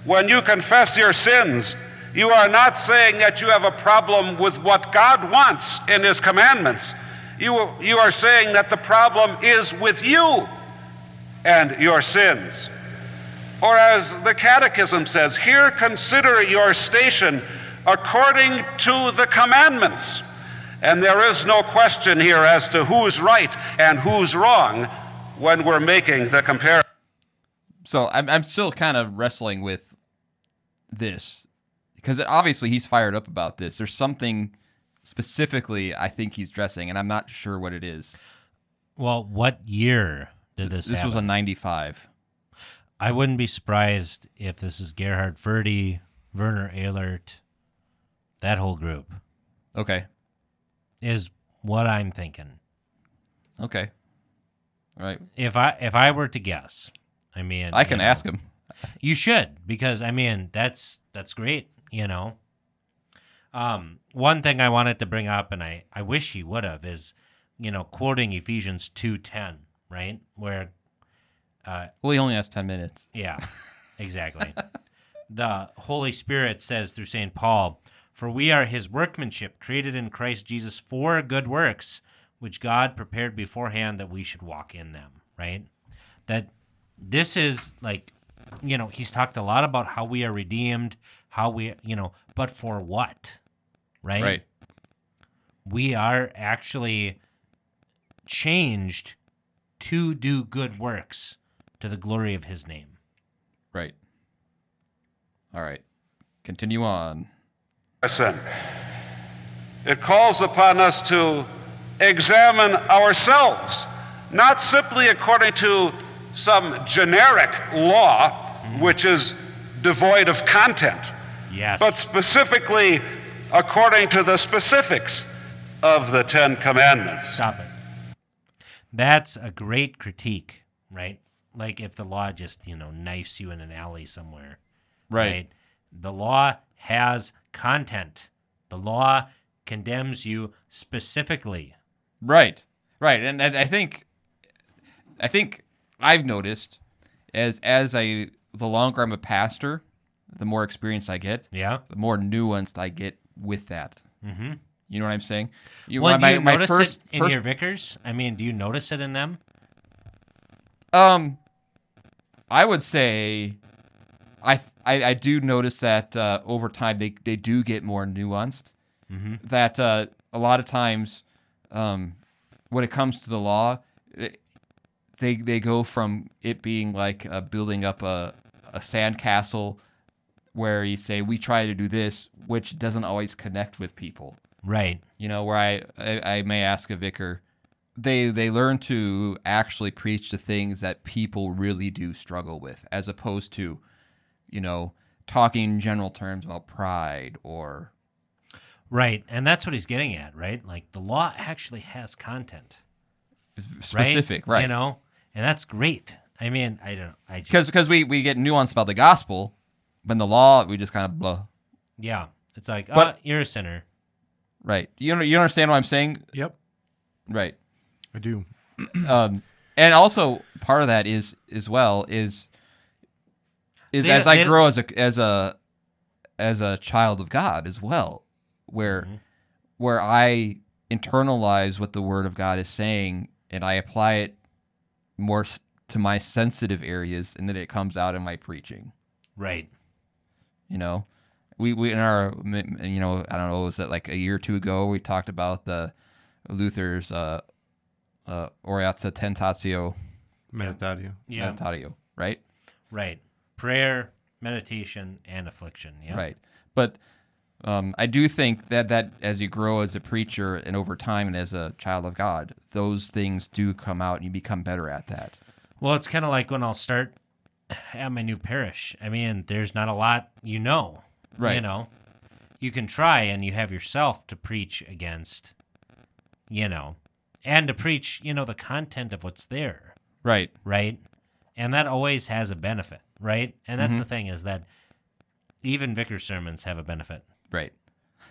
when you confess your sins, you are not saying that you have a problem with what God wants in His commandments. You, you are saying that the problem is with you and your sins. Or as the Catechism says, here consider your station according to the commandments. And there is no question here as to who's right and who's wrong when we're making the comparison. So I'm I'm still kind of wrestling with this because obviously he's fired up about this. There's something specifically I think he's dressing, and I'm not sure what it is. Well, what year did this? This was a 95. I wouldn't be surprised if this is Gerhard Forde, Werner Elert, that whole group Okay. is what I'm thinking. Okay. All right. If I if I were to guess, I mean, I can you know, ask him. You should because I mean that's that's great. You know. Um, one thing I wanted to bring up, and I I wish he would have, is you know quoting Ephesians two ten, right? Where uh, Well, he only has 10 minutes. Yeah, exactly. the Holy Spirit says through St. Paul, For we are his workmanship, created in Christ Jesus for good works, which God prepared beforehand that we should walk in them, right? That this is like, you know, he's talked a lot about how we are redeemed, how we, you know, but for what, right? Right. we are actually changed to do good works to the glory of his name. Right. All right. Continue on. Listen, it calls upon us to examine ourselves, not simply according to some generic law, mm-hmm. which is devoid of content, Yes. but specifically according to the specifics of the Ten Commandments. Stop it. That's a great critique, right? Like if the law just, you know, knifes you in an alley somewhere. Right. The law has content. The law condemns you specifically. Right. Right, and, and I think, I think I've noticed as as I the longer I'm a pastor, the more experience I get, Yeah. the more nuanced I get with that. Mm-hmm. You know what I'm saying? You, Well, do my, you my notice first, it in first your vicars? I mean, do you notice it in them? Um, I would say, I I, I do notice that uh, over time they they do get more nuanced. That uh, a lot of times, um, when it comes to the law, it, they they go from it being like uh, building up a a sandcastle, where you say we try to do this, which doesn't always connect with people Right. you know, where I, I, I may ask a vicar, they they learn to actually preach the things that people really do struggle with, as opposed to, you know, talking in general terms about pride or Right. And that's what he's getting at, right? Like the law actually has content. Right? specific, right? You know? And that's great. I mean, I don't I Because because we we get nuance about the gospel, but in the law we just kind of blah. yeah. It's like, But- uh, you're a sinner. Right? You know, you understand what I'm saying? Yep, Right. I do. um, and also part of that is as well is is They- as I they- grow as a as a as a child of God as well, where where I internalize what the Word of God is saying and I apply it more to my sensitive areas, and then it comes out in my preaching. Right. You know, we we in our you know I don't know was it like a year or two ago we talked about the Luther's uh uh Oratio Tentatio Meditatio. Yeah. meditatio, right? Right. Prayer, meditation, and affliction. Yeah. Right. But um, I do think that that as you grow as a preacher and over time and as a child of God, those things do come out and you become better at that. Well, it's kind of like when I'll start at my new parish. I mean, there's not a lot you know. Right. You know, you can try and you have yourself to preach against, you know, and to preach, you know, the content of what's there, Right. right? And that always has a benefit, right? And that's Mm-hmm. the thing is that even vicar sermons have a benefit, Right.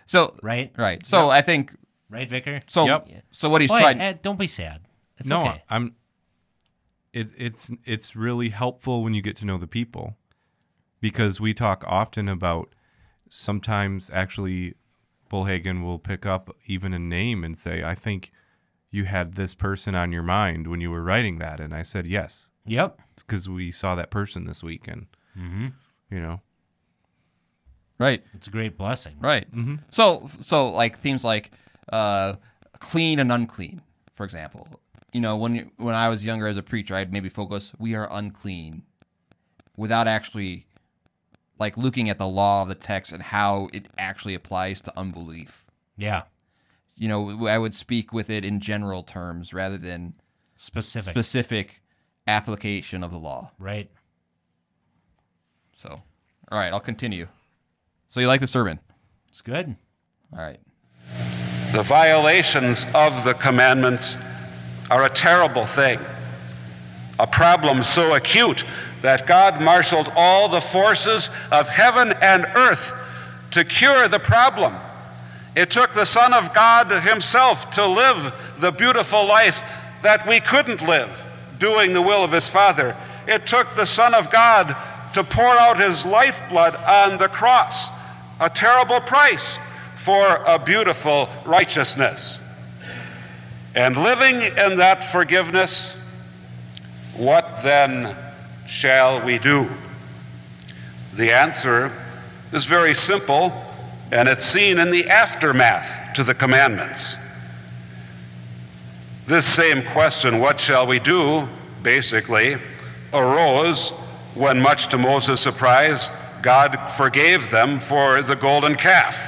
So right? right. So I think Right, vicar? so. Yeah. So what he's Boy, tried. eh, don't be sad. It's no, okay. I'm. It, it's it's really helpful when you get to know the people, because we talk often about sometimes actually, Bullhagen will pick up even a name and say, "I think you had this person on your mind when you were writing that," and I said yes Yep. because we saw that person this week, and you know, right. It's a great blessing. Right. So so like themes like uh, clean and unclean, for example. You know, when when I was younger as a preacher, I'd maybe focus we are unclean, without actually like looking at the law of the text and how it actually applies to unbelief. Yeah. You know, I would speak with it in general terms rather than Specific. specific application of the law. right. So, all right, I'll continue. So you like the sermon? It's good. All right. The violations of the commandments are a terrible thing, a problem so acute that God marshaled all the forces of heaven and earth to cure the problem. It took the Son of God Himself to live the beautiful life that we couldn't live, doing the will of His Father. It took the Son of God to pour out His lifeblood on the cross, a terrible price for a beautiful righteousness. And living in that forgiveness, what then shall we do? The answer is very simple, and it's seen in the aftermath to the commandments. This same question, what shall we do, basically arose when, much to Moses' surprise, God forgave them for the golden calf.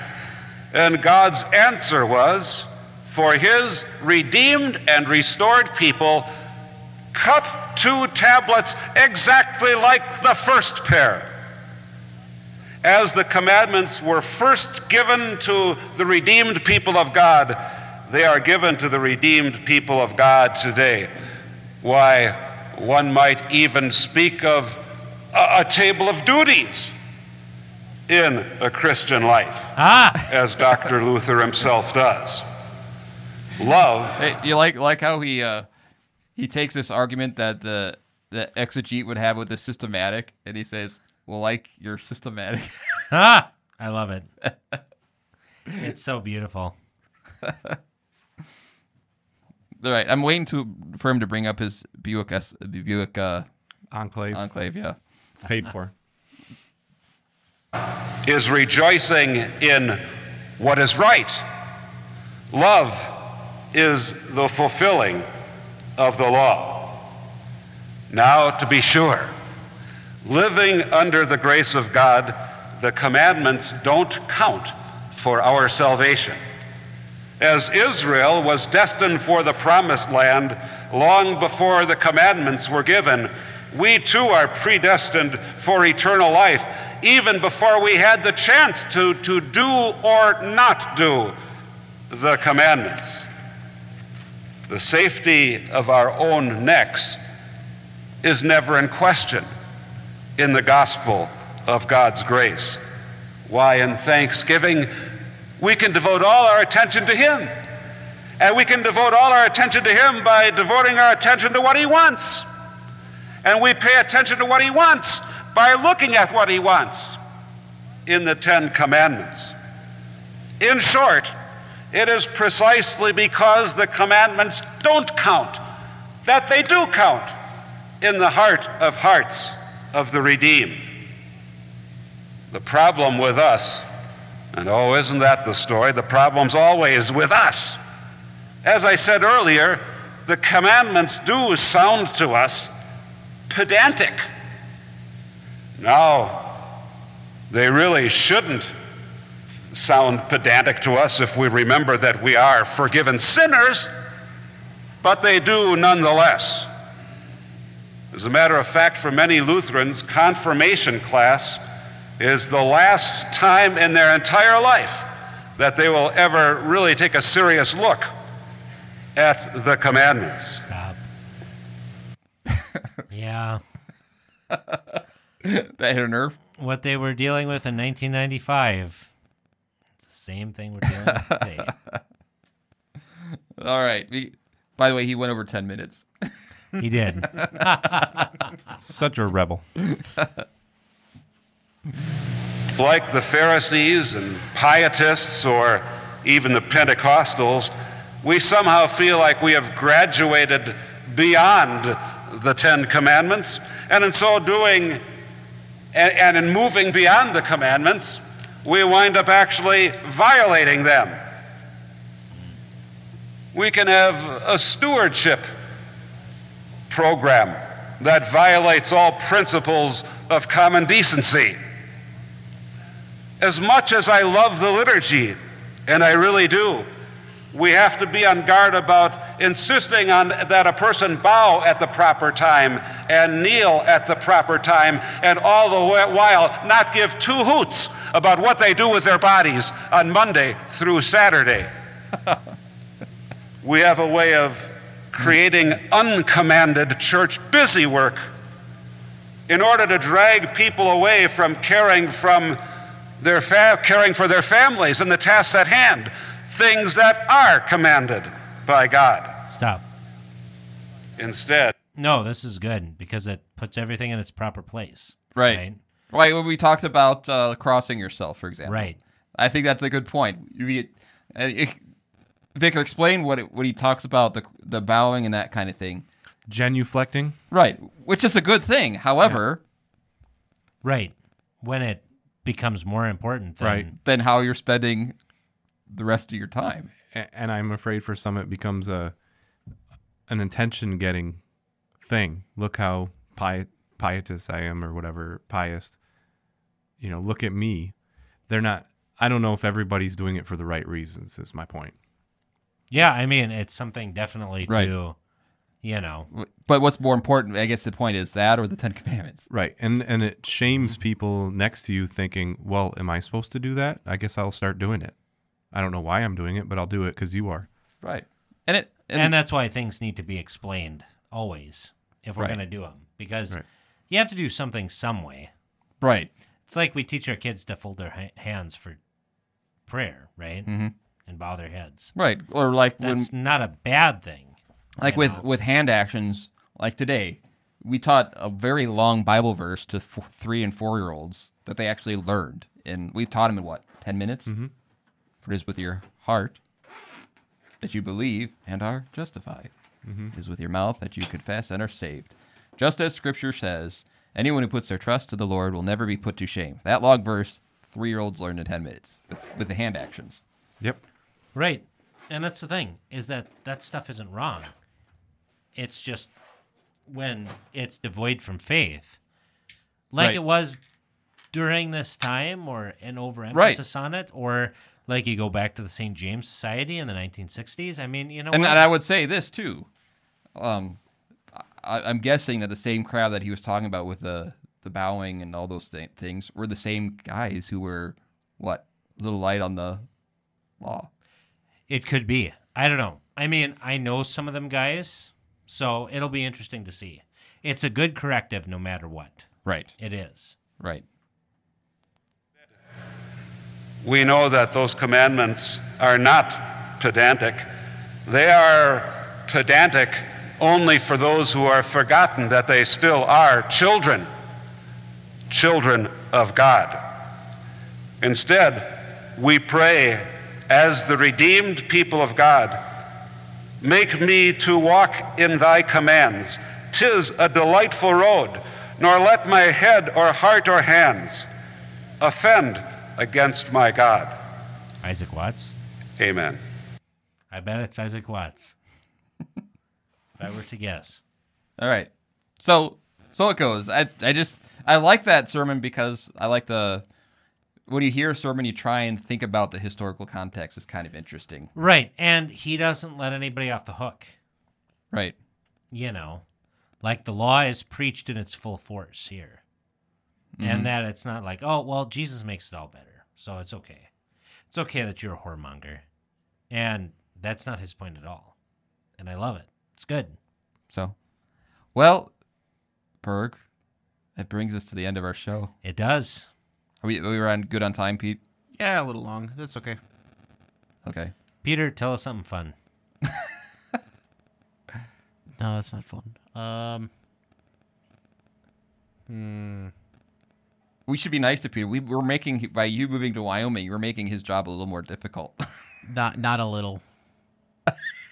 And God's answer was, for his redeemed and restored people, cut two tablets exactly like the first pair. As the commandments were first given to the redeemed people of God, they are given to the redeemed people of God today. Why, one might even speak of a, a table of duties in a Christian life Ah, as Dr. Luther himself does. Love Hey, you like like how he uh, he takes this argument that the the exegete would have with the systematic, and he says, "Well, like your systematic." Ah, I love it. it's so beautiful. All right, I'm waiting to for him to bring up his Buick S, Buick uh, Enclave. Enclave. Yeah. it's paid for. is rejoicing in what is right. Love is the fulfilling of the law. Now, to be sure, living under the grace of God, the commandments don't count for our salvation. As Israel was destined for the promised land long before the commandments were given, we too are predestined for eternal life, even before we had the chance to, to do or not do the commandments. The safety of our own necks is never in question in the gospel of God's grace. Why, in thanksgiving, we can devote all our attention to Him. And we can devote all our attention to Him by devoting our attention to what He wants. And we pay attention to what He wants by looking at what He wants in the Ten Commandments. In short, it is precisely because the commandments don't count that they do count in the heart of hearts of the redeemed. The problem with us, and oh, isn't that the story? The problem's always with us. As I said earlier, the commandments do sound to us pedantic. Now, they really shouldn't sound pedantic to us if we remember that we are forgiven sinners, but they do nonetheless. As a matter of fact, for many Lutherans, confirmation class is the last time in their entire life that they will ever really take a serious look at the commandments. Stop. yeah. That hit a nerve. What they were dealing with in 1995. It's the same thing we're dealing with today. All right. We, by the way, he went over ten minutes. He did. Such a rebel. Like the Pharisees and Pietists or even the Pentecostals, we somehow feel like we have graduated beyond the Ten Commandments, and in so doing, and, and in moving beyond the commandments, we wind up actually violating them. We can have a stewardship program that violates all principles of common decency. As much as I love the liturgy, and I really do, we have to be on guard about insisting on that a person bow at the proper time and kneel at the proper time and all the while not give two hoots about what they do with their bodies on Monday through Saturday. we have a way of creating uncommanded church busy work in order to drag people away from caring from their fa- caring for their families and the tasks at hand, things that are commanded by God. Stop. Instead, No, this is good because it puts everything in its proper place. Right. Right. Right. When we talked about uh, crossing yourself, for example. Right. I think that's a good point. You, uh, it- Vicar, explain what it, what he talks about the the bowing and that kind of thing. Genuflecting. Right, which is a good thing. However, Right. When it becomes more important than Right. then how you're spending the rest of your time. And I'm afraid for some it becomes a an attention getting thing. Look how pi- pietist I am, or whatever pious. You know, look at me. They're not. I don't know if everybody's doing it for the right reasons. Is my point. Yeah, I mean, it's something definitely Right. to, you know, But what's more important, I guess the point is that or the Ten Commandments. Right, and and it shames people next to you thinking, "Well, am I supposed to do that? I guess I'll start doing it. I don't know why I'm doing it, but I'll do it because you are." Right. And it and, and, that's why things need to be explained always if we're Right. going to do them because Right. you have to do something some way. right. It's like we teach our kids to fold their ha- hands for prayer, right? Mm-hmm. and bow their heads. Right. Or like when That's not a bad thing. like with know. with hand actions like today we taught a very long bible verse to f- three and four year olds that they actually learned and we taught them in what 10 minutes mm-hmm. For it is with your heart that you believe and are justified mm-hmm. it is with your mouth that you confess and are saved just as scripture says anyone who puts their trust to the lord will never be put to shame that long verse three year olds learned in 10 minutes with, with the hand actions Yep. Right. And that's the thing is that that stuff isn't wrong. It's just when it's devoid from faith. Like Right. it was during this time or an overemphasis on it or like you go back to the St. James Society in the 1960s. I mean, you know and, and I would say this too. Um, I, I'm guessing that the same crowd that he was talking about with the the bowing and all those th- things were the same guys who were what a little light on the law. It could be. I don't know. I mean, I know some of them guys, so it'll be interesting to see. It's a good corrective no matter what. Right. It is. Right. We know that those commandments are not pedantic. They are pedantic only for those who are forgotten that they still are children, children of God. Instead, we pray as the redeemed people of God, make me to walk in thy commands. Tis a delightful road, nor let my head or heart or hands offend against my God. Isaac Watts. Amen. I bet it's Isaac Watts. if I were to guess. All right. So so it goes. I I just I like that sermon because I like the when you hear a sermon, you try and think about the historical context. It's kind of interesting. Right. And he doesn't let anybody off the hook. Right. You know, like the law is preached in its full force here. And that it's not like, oh, well, Jesus makes it all better. So it's okay. It's okay that you're a whoremonger. And that's not his point at all. And I love it. It's good. So, well, Berg, that brings us to the end of our show. It does. Are we, we were on good on time, Pete? Yeah, a little long. That's okay. Okay. Peter, tell us something fun. No, that's not fun. Um, We should be nice to Peter. We, we're making, by you moving to Wyoming, you're making his job a little more difficult. not not a little.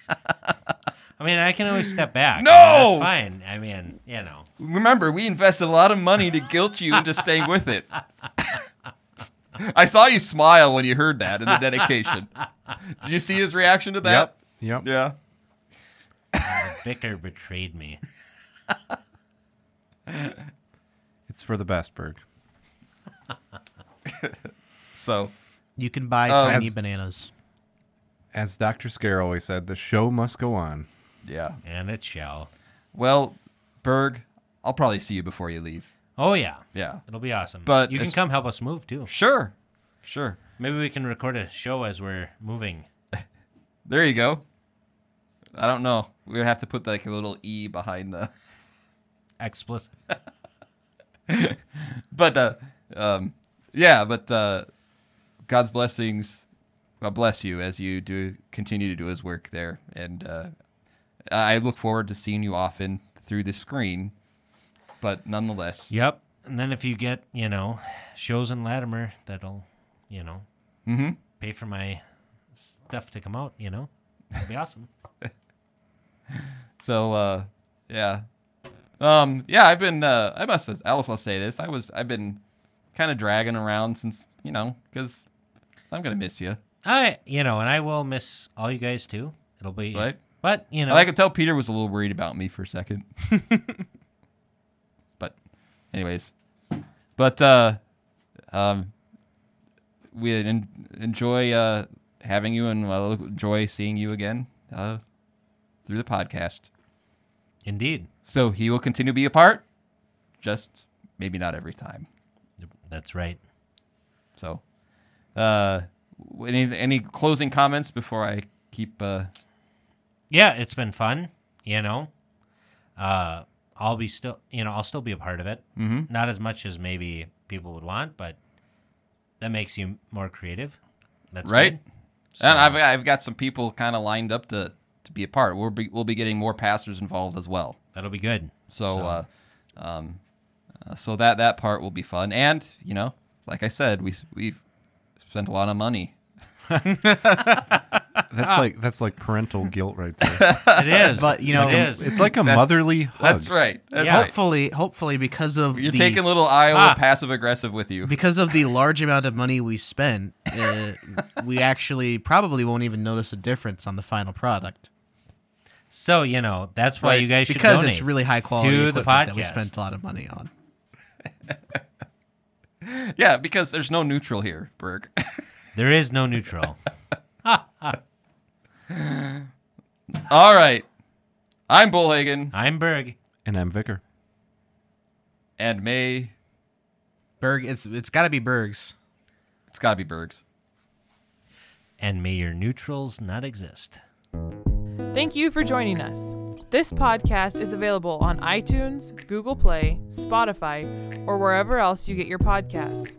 I mean, I can always step back. No! That's fine. I mean, you know. Remember, we invested a lot of money to guilt you into staying with it. I saw you smile when you heard that in the dedication. Did you see his reaction to that? Yep. Yep. Yeah. Vicar betrayed me. It's for the best, Berg. So, You can buy Um, tiny as- bananas. As Dr. Scare always said, the show must go on. yeah. And it shall. Well, Berg, I'll probably see you before you leave. Oh, yeah. Yeah. It'll be awesome. But you can come help us move, too. Sure. Sure. Maybe we can record a show as we're moving. There you go. I don't know. We would have to put like a little E behind the. Explicit. But uh, um, yeah. But uh, God's blessings. God bless you as you do continue to do His work there, and uh, I look forward to seeing you often through the screen. But nonetheless, Yep. And then if you get, you know, shows in Latimer that'll, you know, Mhm. pay for my stuff to come out, you know, that'd be awesome. So uh yeah. Um yeah, I've been uh I must I also say this. I was I've been kind of dragging around since, you know, cuz I'm going to miss you. I, you know, and I will miss all you guys too. It'll be, Right. but, you know, And I could tell Peter was a little worried about me for a second. but anyways. But uh um we en- enjoy uh having you and uh, enjoy seeing you again uh through the podcast. indeed. So he will continue to be a part, just maybe not every time. That's right. So, uh, any any closing comments before I keep? Uh, Yeah, it's been fun, you know. Uh, I'll be still, you know, I'll still be a part of it. Mm-hmm. Not as much as maybe people would want, but that makes you more creative. That's right? good. And I've I've got some people kind of lined up to to be a part. We'll be we'll be getting more pastors involved as well. That'll be good. So, Uh, um, uh, so that that part will be fun. And you know, like I said, we we've spent a lot of money. That's like that's like parental guilt right there. It is. But, you know, it is. It's like a motherly hug. That's right. That's Yeah. right. Hopefully, hopefully, because of You're the, taking little Iowa Ah. passive aggressive with you. because of the large amount of money we spent, uh, we actually probably won't even notice a difference on the final product so you know that's why Right. you guys should because donate it's really high quality to the equipment that we podcast. spent a lot of money on. Yeah, because there's no neutral here, Berg. There is no neutral. All right. I'm Bullhagen, I'm Berg. And I'm Vicar. and May. Berg, it's it's got to be Berg's. It's got to be Berg's. And may your neutrals not exist. Thank you for joining us. This podcast is available on iTunes, Google Play, Spotify, or wherever else you get your podcasts.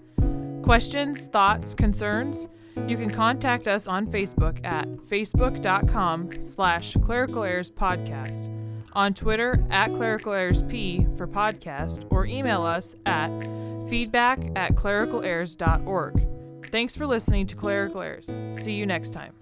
Questions, thoughts, concerns? You can contact us on Facebook at facebook.com slash clerical errors podcast, on Twitter at clerical errors p for podcast, or email us at feedback at clericalerrors.org. Thanks for listening to Clerical Errors. See you next time.